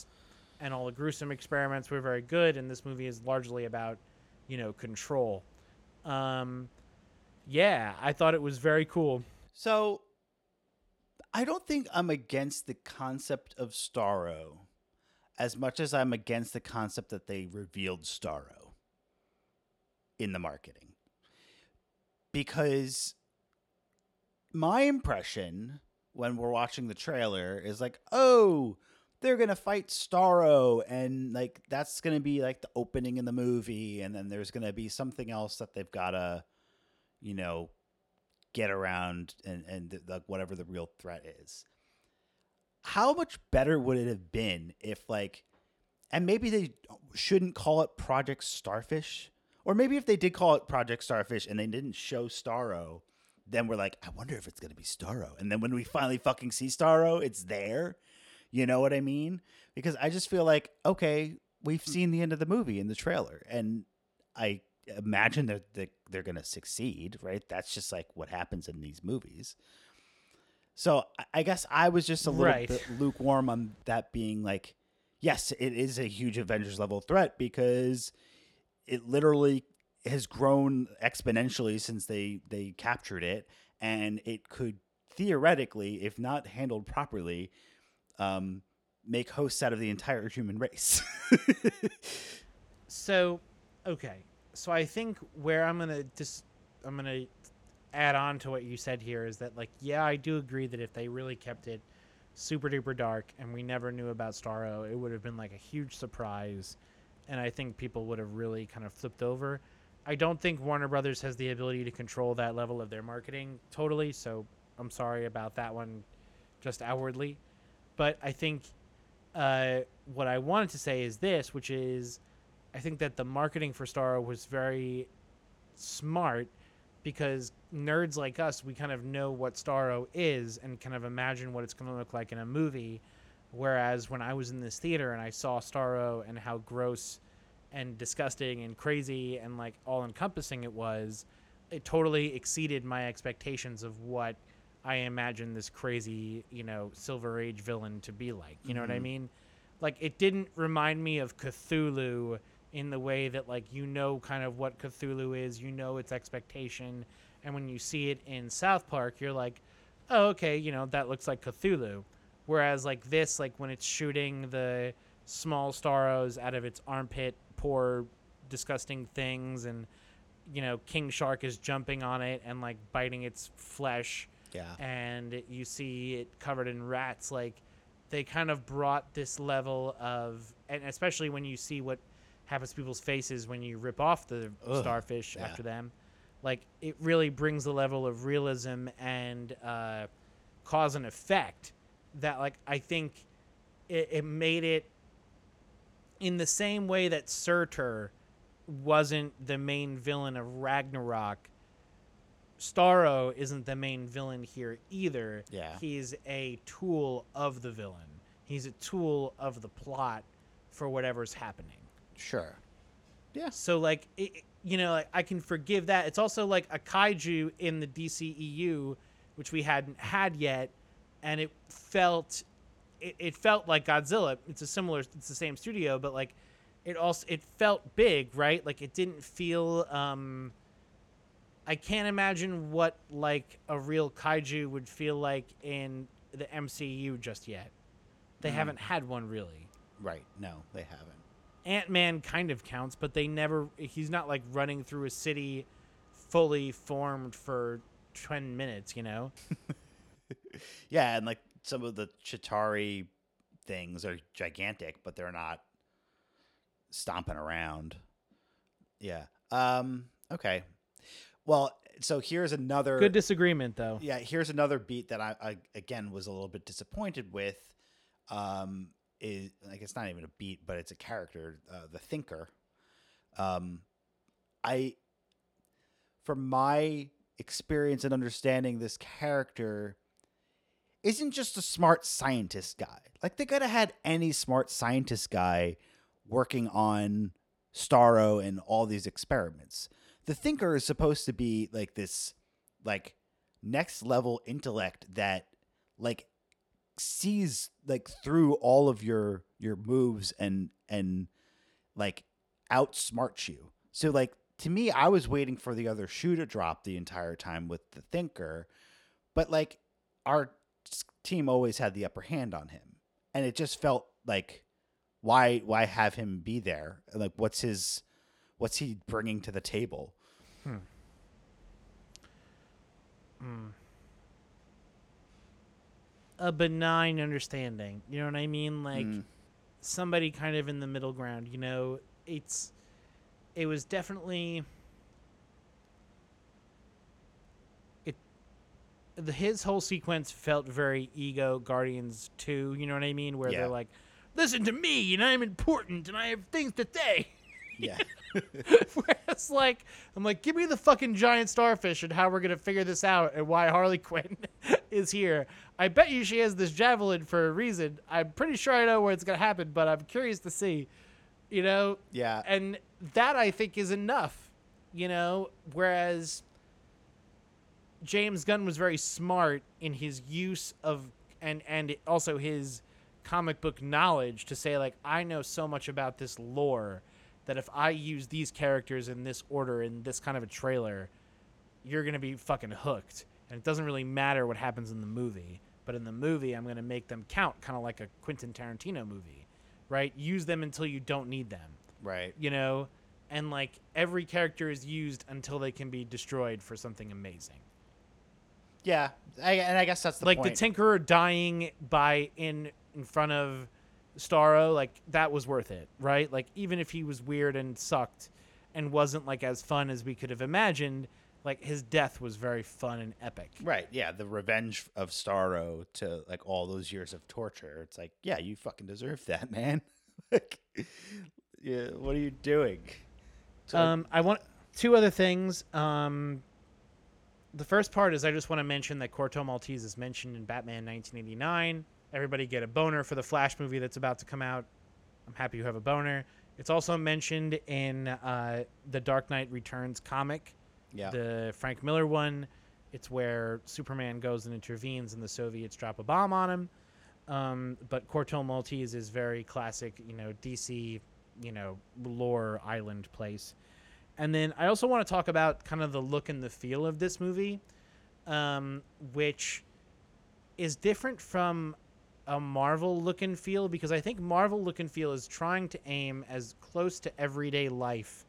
yeah. And all the gruesome experiments were very good. And this movie is largely about, you know, control. Um, yeah, I thought it was very cool. So I don't think I'm against the concept of Starro as much as I'm against the concept that they revealed Starro in the marketing. Because my impression when we're watching the trailer is like, oh, they're gonna fight Starro, and like that's gonna be like the opening in the movie, and then there's gonna be something else that they've gotta, you know, get around and and th- like whatever the real threat is. How much better would it have been if like, and maybe they shouldn't call it Project Starfish, or maybe if they did call it Project Starfish and they didn't show Starro, then we're like, I wonder if it's gonna be Starro, and then when we finally fucking see Starro, it's there. You know what I mean? Because I just feel like, okay, we've mm. seen the end of the movie in the trailer, and I imagine that they're, they're going to succeed, right? That's just like what happens in these movies. So I- I guess I was just a little Right. bit lukewarm on that being like, yes, it is a huge Avengers level threat because it literally has grown exponentially since they they captured it, and it could theoretically, if not handled properly, um, make hosts out of the entire human race. So, okay. So I think where I'm gonna just I'm gonna add on to what you said here is that like yeah I do agree that if they really kept it super duper dark and we never knew about Starro, it would have been like a huge surprise, and I think people would have really kind of flipped over. I don't think Warner Brothers has the ability to control that level of their marketing totally, so I'm sorry about that one, just outwardly. But I think uh, what I wanted to say is this, which is I think that the marketing for Starro was very smart because nerds like us, we kind of know what Starro is and kind of imagine what it's going to look like in a movie. Whereas when I was in this theater and I saw Starro and how gross and disgusting and crazy and like all encompassing it was, it totally exceeded my expectations of what I imagine this crazy, you know, Silver Age villain to be like. You know what I Mhm. mean? Like it didn't remind me of Cthulhu in the way that like you know kind of what Cthulhu is, you know its expectation, and when you see it in South Park, you're like, "Oh, okay, you know, that looks like Cthulhu." Whereas like this, like when it's shooting the small starros out of its armpit, poor disgusting things and you know, King Shark is jumping on it and like biting its flesh Yeah. and you see it covered in rats like they kind of brought this level of and especially when you see what happens to people's faces when you rip off the Ugh, starfish yeah. after them like it really brings the level of realism and uh, cause and effect that like i think it, it made it in the same way that surtur wasn't the main villain of ragnarok Starro isn't the main villain here either. Yeah. He's a tool of the villain. He's a tool of the plot for whatever's happening. Sure. Yeah. So like it, you know, like, I can forgive that. It's also like a kaiju in the DCEU which we hadn't had yet and it felt it, it felt like Godzilla. It's a similar it's the same studio but like it also it felt big, right? Like it didn't feel um I can't imagine what like a real kaiju would feel like in the MCU just yet. They Mm. haven't had one really. Right. No, they haven't. Ant Man kind of counts, but they never. He's not like running through a city fully formed for ten minutes. You know. Yeah, and like some of the Chitauri things are gigantic, but they're not stomping around. Yeah. Um. Okay. Well, so here's another Good disagreement though. yeah here's another beat that I, I again was a little bit disappointed with. Um is like it's not even a beat but it's a character uh, the thinker. Um i from my experience and understanding this character isn't just a smart scientist guy. Like they could have had any smart scientist guy working on starro and all these experiments the thinker is supposed to be like this like next level intellect that like sees like through all of your your moves and and like outsmarts you. So like to me i was waiting for the other shoe to drop the entire time with the thinker but like our team always had the upper hand on him. And it just felt like why why have him be there? Like what's his what's he bringing to the table A benign understanding. You know what I mean? Like Mm. somebody kind of in the middle ground. You know, it's. It was definitely. It. The his whole sequence felt very ego Guardians two. You know what I mean? Where Yeah. they're like, "Listen to me, and I'm important, and I have things to say." yeah Whereas, like, I'm like, give me the fucking giant starfish and how we're gonna figure this out and why Harley Quinn is here. I bet you she has this javelin for a reason. I'm pretty sure I know where it's gonna happen, but I'm curious to see. You know, yeah and that I think is enough. You know, whereas James Gunn was very smart in his use of and and also his comic book knowledge to say like I know so much about this lore that if I use these characters in this order in this kind of a trailer, you're gonna be fucking hooked. And it doesn't really matter what happens in the movie, but in the movie I'm gonna make them count, kind of like a Quentin Tarantino movie, right? Use them until you don't need them right you know and like every character is used until they can be destroyed for something amazing Yeah, I, and I guess that's the like point. the tinkerer dying by in in front of starro like that was worth it right like even if he was weird and sucked and wasn't like as fun as we could have imagined like his death was very fun and epic. Right. Yeah. The revenge of Starro to like all those years of torture. It's like, yeah, you fucking deserve that, man. like, yeah. What are you doing? So, Um, I want two other things. Um, the first part is I just want to mention that Corto Maltese is mentioned in Batman 1989. Everybody get a boner for the Flash movie that's about to come out. I'm happy you have a boner. It's also mentioned in uh, the Dark Knight Returns comic, yeah. the Frank Miller one. It's where Superman goes and intervenes, and the Soviets drop a bomb on him. Um, but Corto Maltese is very classic, you know, DC, you know, lore island place. And then I also want to talk about kind of the look and the feel of this movie, um, which is different from a Marvel look and feel because I think Marvel look and feel is trying to aim as close to everyday life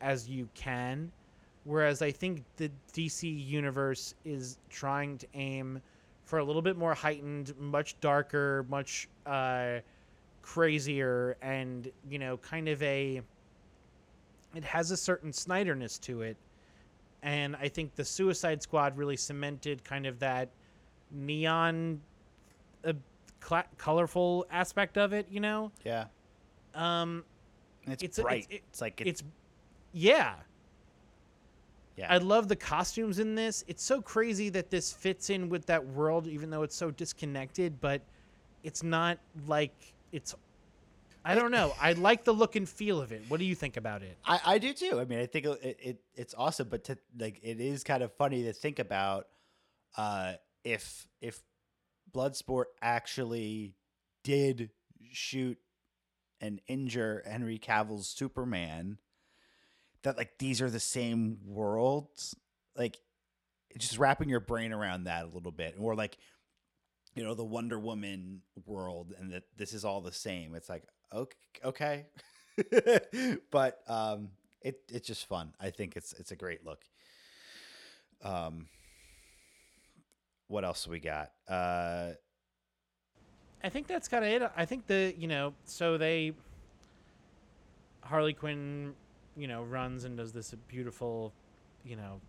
as you can, whereas I think the DC universe is trying to aim for a little bit more heightened, much darker, much uh, crazier, and you know, kind of a. It has a certain Snyderness to it, and I think the Suicide Squad really cemented kind of that neon, cla- colorful aspect of it. You know, yeah. um, And it's, It's a- bright. it's- It's, like it's yeah. yeah. I love the costumes in this. It's so crazy that this fits in with that world, even though it's so disconnected. But it's not like it's. I don't know. I like the look and feel of it. What do you think about it? I, I do too. I mean, I think it, it it's awesome, but to like it is kind of funny to think about uh, if if Bloodsport actually did shoot and injure Henry Cavill's Superman, that like these are the same worlds. Like just wrapping your brain around that a little bit, or like you know the Wonder Woman world, and that this is all the same. It's like okay, okay. but um, it it's just fun. I think it's it's a great look. Um, what else we got? Uh, I think that's kind of it. I think the you know so they Harley Quinn you know runs and does this beautiful you know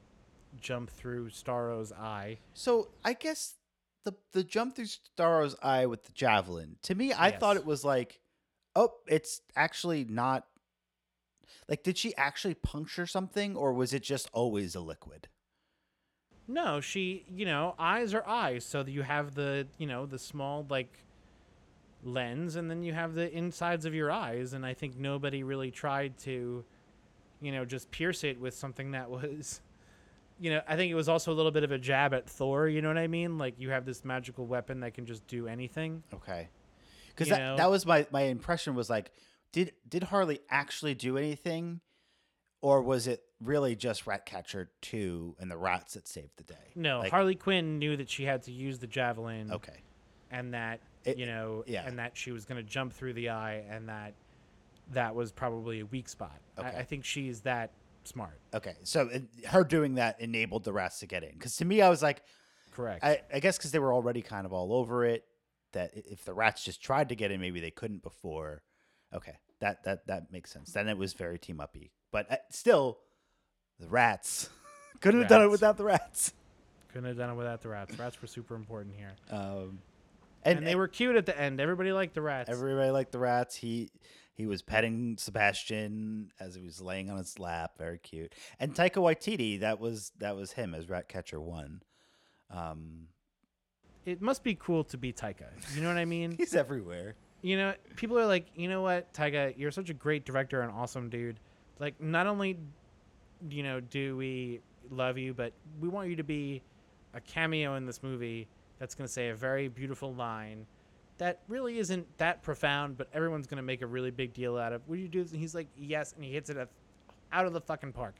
jump through Starro's eye. so I guess the the jump through Starro's eye with the javelin. To me, I thought it was like, oh, it's actually not. Like, did she actually puncture something, or was it just always a liquid? No, she, you know, eyes are eyes. So you have the, you know, the small like lens, and then you have the insides of your eyes. And I think nobody really tried to, you know, just pierce it with something that was, you know, I think it was also a little bit of a jab at Thor. You know what I mean? Like you have this magical weapon that can just do anything. Okay. Because that, know? that was my, my impression was like, did did Harley actually do anything, or was it really just Ratcatcher two and the rats that saved the day? No, Like, Harley Quinn knew that she had to use the javelin. Okay. and that It- you know yeah. and that she was going to jump through the eye and that that was probably a weak spot Okay. I, I think she's that smart Okay. So it, her doing that enabled the rats to get in. Because to me, I was like, correct I, I guess because they were already kind of all over it. That if the rats just tried to get in, maybe they couldn't before. Okay, that that that makes sense. Then it was very team uppy, but uh, still, the rats. Couldn't have done it without the rats. couldn't have done it without the rats. Rats were super important here. Um, and, they were cute at the end. Everybody liked the rats. Everybody liked the rats. He he was petting Sebastian as he was laying on his lap, very cute. And Taika Waititi, that was that was him as Ratcatcher One. Um, it must be cool to be taika. You know what i mean? He's everywhere. you know people are like you know what taika? You're such a great director and awesome dude like not only you know do we love you but we want you to be a cameo in this movie that's going to say a very beautiful line that really isn't that profound but everyone's going to make a really big deal out of would you do this and he's like yes and he hits it out of the fucking park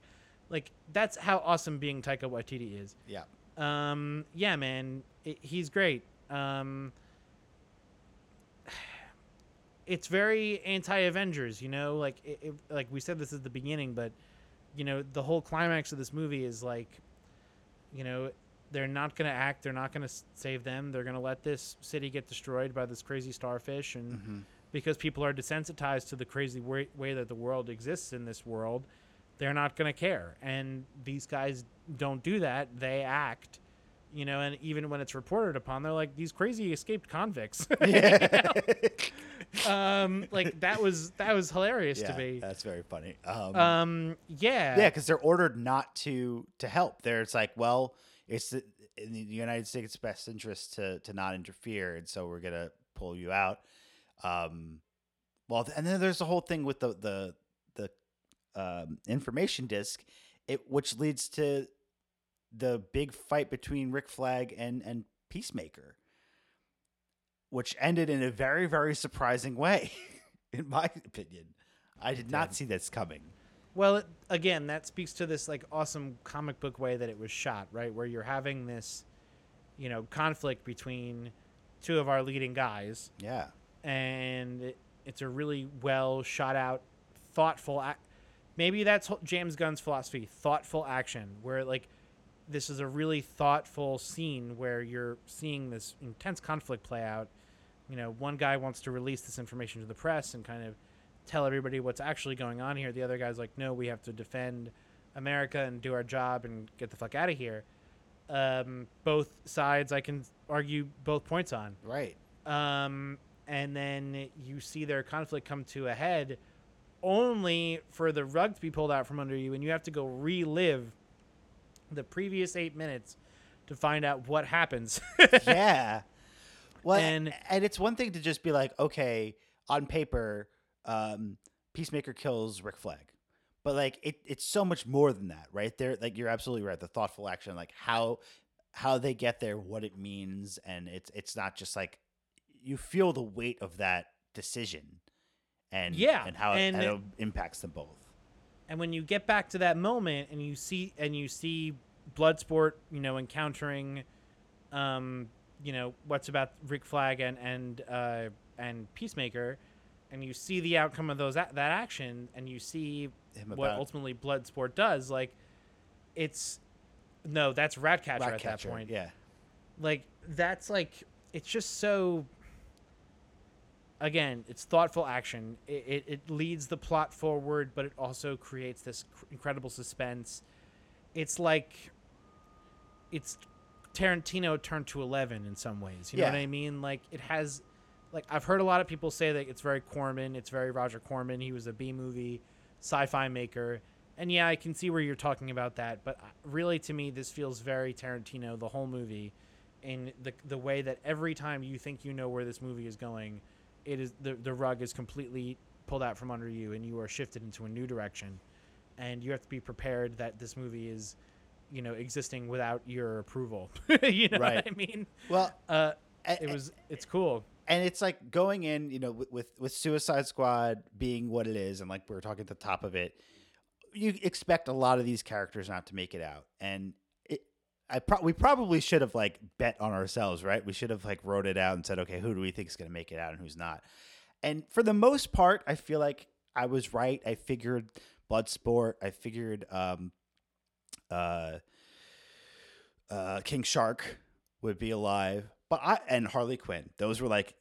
like that's how awesome being taika waititi is Yeah. um, yeah, man, it, he's great. Um, it's very anti-Avengers, you know. Like, it, it, like we said, this at the beginning, but you know, the whole climax of this movie is like, you know, they're not gonna act. They're not gonna save them. They're gonna let this city get destroyed by this crazy starfish, and Mhm. because people are desensitized to the crazy way, way that the world exists in this world, they're not going to care. And these guys don't do that. They act, you know, and even when it's reported upon, they're like these crazy escaped convicts. Yeah. um, like that was that was hilarious yeah, to me. that's very funny. Um, Um, yeah, yeah, because they're ordered not to to help. There, it's like, well, it's the, in the United States' best interest to to not interfere, and so we're gonna pull you out. Um, well, and then there's the whole thing with the the the um, information disk, it which leads to the big fight between Rick Flag and and Peacemaker, which ended in a very very surprising way, in my opinion. I did not see this coming. Well, it, again, that speaks to this like awesome comic book way that it was shot, right? Where you're having this, you know, conflict between two of our leading guys, Yeah. and it, it's a really well shot out, thoughtful. Ac- Maybe that's James Gunn's philosophy: thoughtful action, where like this is a really thoughtful scene where you're seeing this intense conflict play out. You know, one guy wants to release this information to the press and kind of tell everybody what's actually going on here. The other guy's like, no, we have to defend America and do our job and get the fuck out of here. Um, both sides, I can argue both points on. Right. Um, and then you see their conflict come to a head only for the rug to be pulled out from under you, and you have to go relive the previous eight minutes to find out what happens. yeah. Well, and And- it's one thing to just be like, okay, on paper, um, Peacemaker kills Rick Flag, but like it, it's so much more than that, right? There, like you're absolutely right. The thoughtful action, like how how they get there, what it means, and it's it's not just like you feel the weight of that decision, and Yeah, and how it, and- how it impacts them both. And when you get back to that moment and you see and you see Bloodsport, you know, encountering, um, you know, what's about Rick Flag and and uh, and Peacemaker, and you see the outcome of those that action, and you see Him what about- ultimately Bloodsport does, like, it's no, that's Ratcatcher at that point. yeah, Like that's like it's just so. Again, it's thoughtful action. It, it, it leads the plot forward, but it also creates this cr- incredible suspense. It's like it's Tarantino turned to eleven in some ways. You know what I mean? Like it has, like I've heard a lot of people say that it's very Corman. It's very Roger Corman. He was a B movie sci-fi maker, and yeah, I can see where you're talking about that. But uh, really, to me, this feels very Tarantino. The whole movie, in the the way that every time you think you know where this movie is going, it is the the rug is completely pulled out from under you, and you are shifted into a new direction, and you have to be prepared that this movie is, you know, existing without your approval. you know Right. what I mean? well, Uh, a- it was it's cool. and it's like going in, you know, with, with with Suicide Squad being what it is, and like we were talking at the top of it, you expect a lot of these characters not to make it out, and I pro- we probably should have like bet on ourselves, right? We should have like wrote it out and said, okay, who do we think is going to make it out and who's not? And for the most part, I feel like I was right. I figured Bloodsport. I figured um, uh, uh, King Shark would be alive, but I and Harley Quinn. Those were like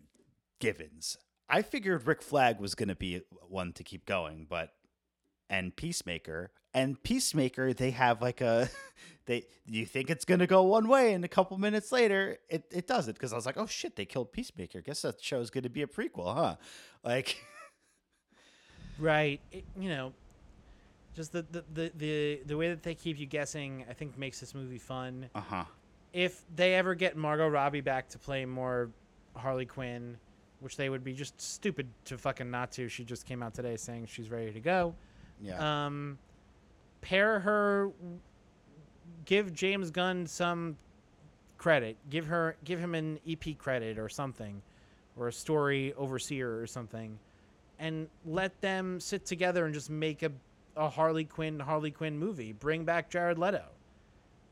givens. I figured Rick Flag was going to be one to keep going, but and Peacemaker and Peacemaker they have like a they you think it's going to go one way and a couple minutes later it it doesn't because I was like, "Oh shit, they killed Peacemaker. Guess that show's going to be a prequel, huh?" Like Right. It, you know, just the, the, the, the, the way that they keep you guessing, I think makes this movie fun. uh-huh. If they ever get Margot Robbie back to play more Harley Quinn, which they would be just stupid to fucking not to. She just came out today saying she's ready to go. Yeah. Um, pair her, give James Gunn some credit. Give her, give him an EP credit or something, or a story overseer or something, and let them sit together and just make a, a Harley Quinn Harley Quinn movie. Bring back Jared Leto.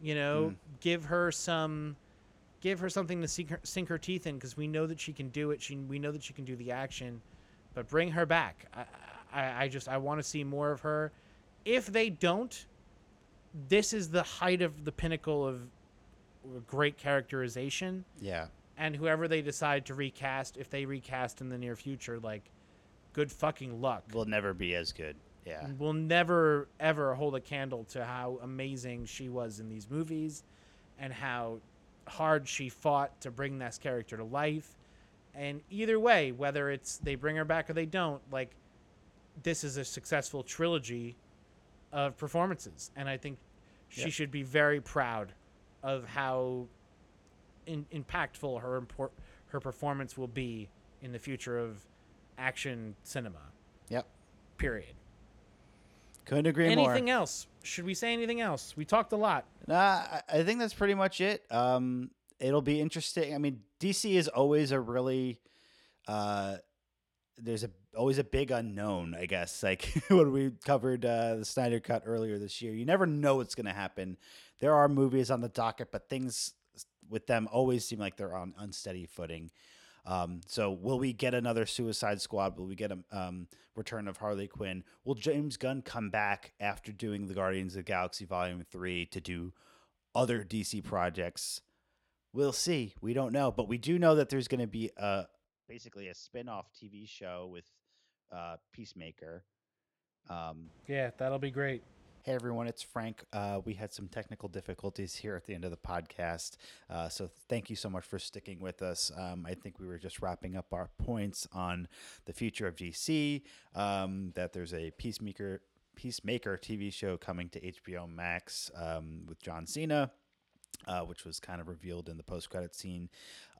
You know, Mm. give her some, give her something to sink her, sink her teeth in because we know that she can do it. She we know that she can do the action, but bring her back. I I, I just I want to see more of her. If they don't, this is the height of the pinnacle of great characterization. yeah. And whoever they decide to recast, if they recast in the near future, like, good fucking luck. Will never be as good. Yeah. will never ever hold a candle to how amazing she was in these movies and how hard she fought to bring this character to life and either way whether it's they bring her back or they don't like this is a successful trilogy of performances and i think she Yep. should be very proud of how in, impactful her import, her performance will be in the future of action cinema Yep. period Couldn't agree anything more. Anything else? Should we say anything else? We talked a lot. Nah, I- I think that's pretty much it. Um, it'll be interesting. I mean, DC is always a really, uh, there's a always a big unknown. I guess like when we covered uh, the Snyder Cut earlier this year, you never know what's going to happen. There are movies on the docket, but things with them always seem like they're on unsteady footing. Um, so will we get another Suicide Squad? Will we get a um, return of Harley Quinn? Will James Gunn come back after doing the Guardians of the Galaxy Volume Three to do other DC projects? We'll see. We don't know, but we do know that there's going to be a basically a spin-off TV show with uh, Peacemaker. Um, Yeah, that'll be great. Hey everyone, it's Frank. Uh, we had some technical difficulties here at the end of the podcast, uh, so thank you so much for sticking with us. Um, I think we were just wrapping up our points on the future of DC. Um, that there's a Peacemaker Peacemaker TV show coming to HBO Max um, with John Cena. Uh, which was kind of revealed in the post-credit scene,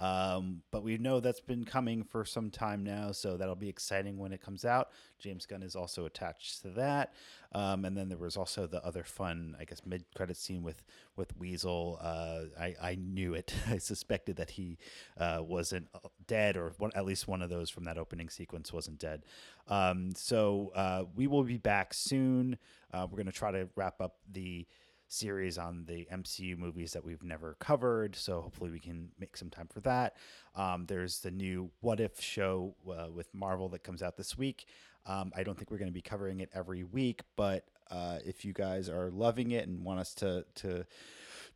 um, but we know that's been coming for some time now, so that'll be exciting when it comes out. James Gunn is also attached to that. Um, and then there was also the other fun, I guess, mid-credit scene with with Weasel. Uh, I I knew it. I suspected that he uh, wasn't dead, or one, at least one of those from that opening sequence wasn't dead. Um, so uh, we will be back soon. Uh, we're going to try to wrap up the series on the MCU movies that we've never covered. So hopefully we can make some time for that. Um, there's the new What If show uh, with Marvel that comes out this week. Um, I don't think we're going to be covering it every week, but uh, if you guys are loving it and want us to to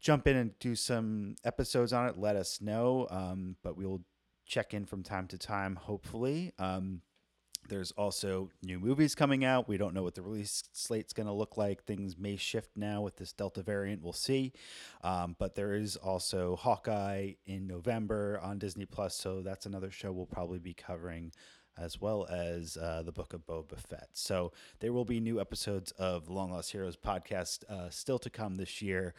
jump in and do some episodes on it, let us know. Um, but we'll check in from time to time, hopefully. Um, there's also new movies coming out. We don't know what the release slate's going to look like. Things may shift now with this Delta variant. We'll see. Um, but there is also Hawkeye in November on Disney Plus, so that's another show we'll probably be covering, as well as uh, the Book of Boba Fett. So there will be new episodes of the Long Lost Heroes podcast uh, still to come this year.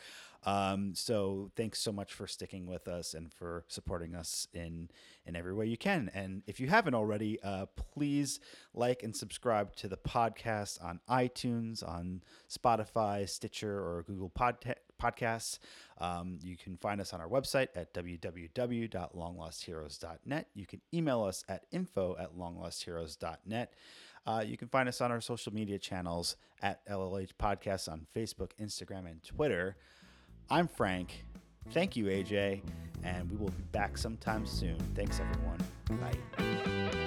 Um, so thanks so much for sticking with us and for supporting us in in every way you can. And if you haven't already, uh, please like and subscribe to the podcast on iTunes, on Spotify, Stitcher, or Google Podca- Podcasts. Um, you can find us on our website at www.longlostheroes.net. You can email us at info at longlostheroes.net. Uh, you can find us on our social media channels at LLH Podcasts on Facebook, Instagram, and Twitter. I'm Frank. Thank you, AJ. And we will be back sometime soon. Thanks, everyone. Bye.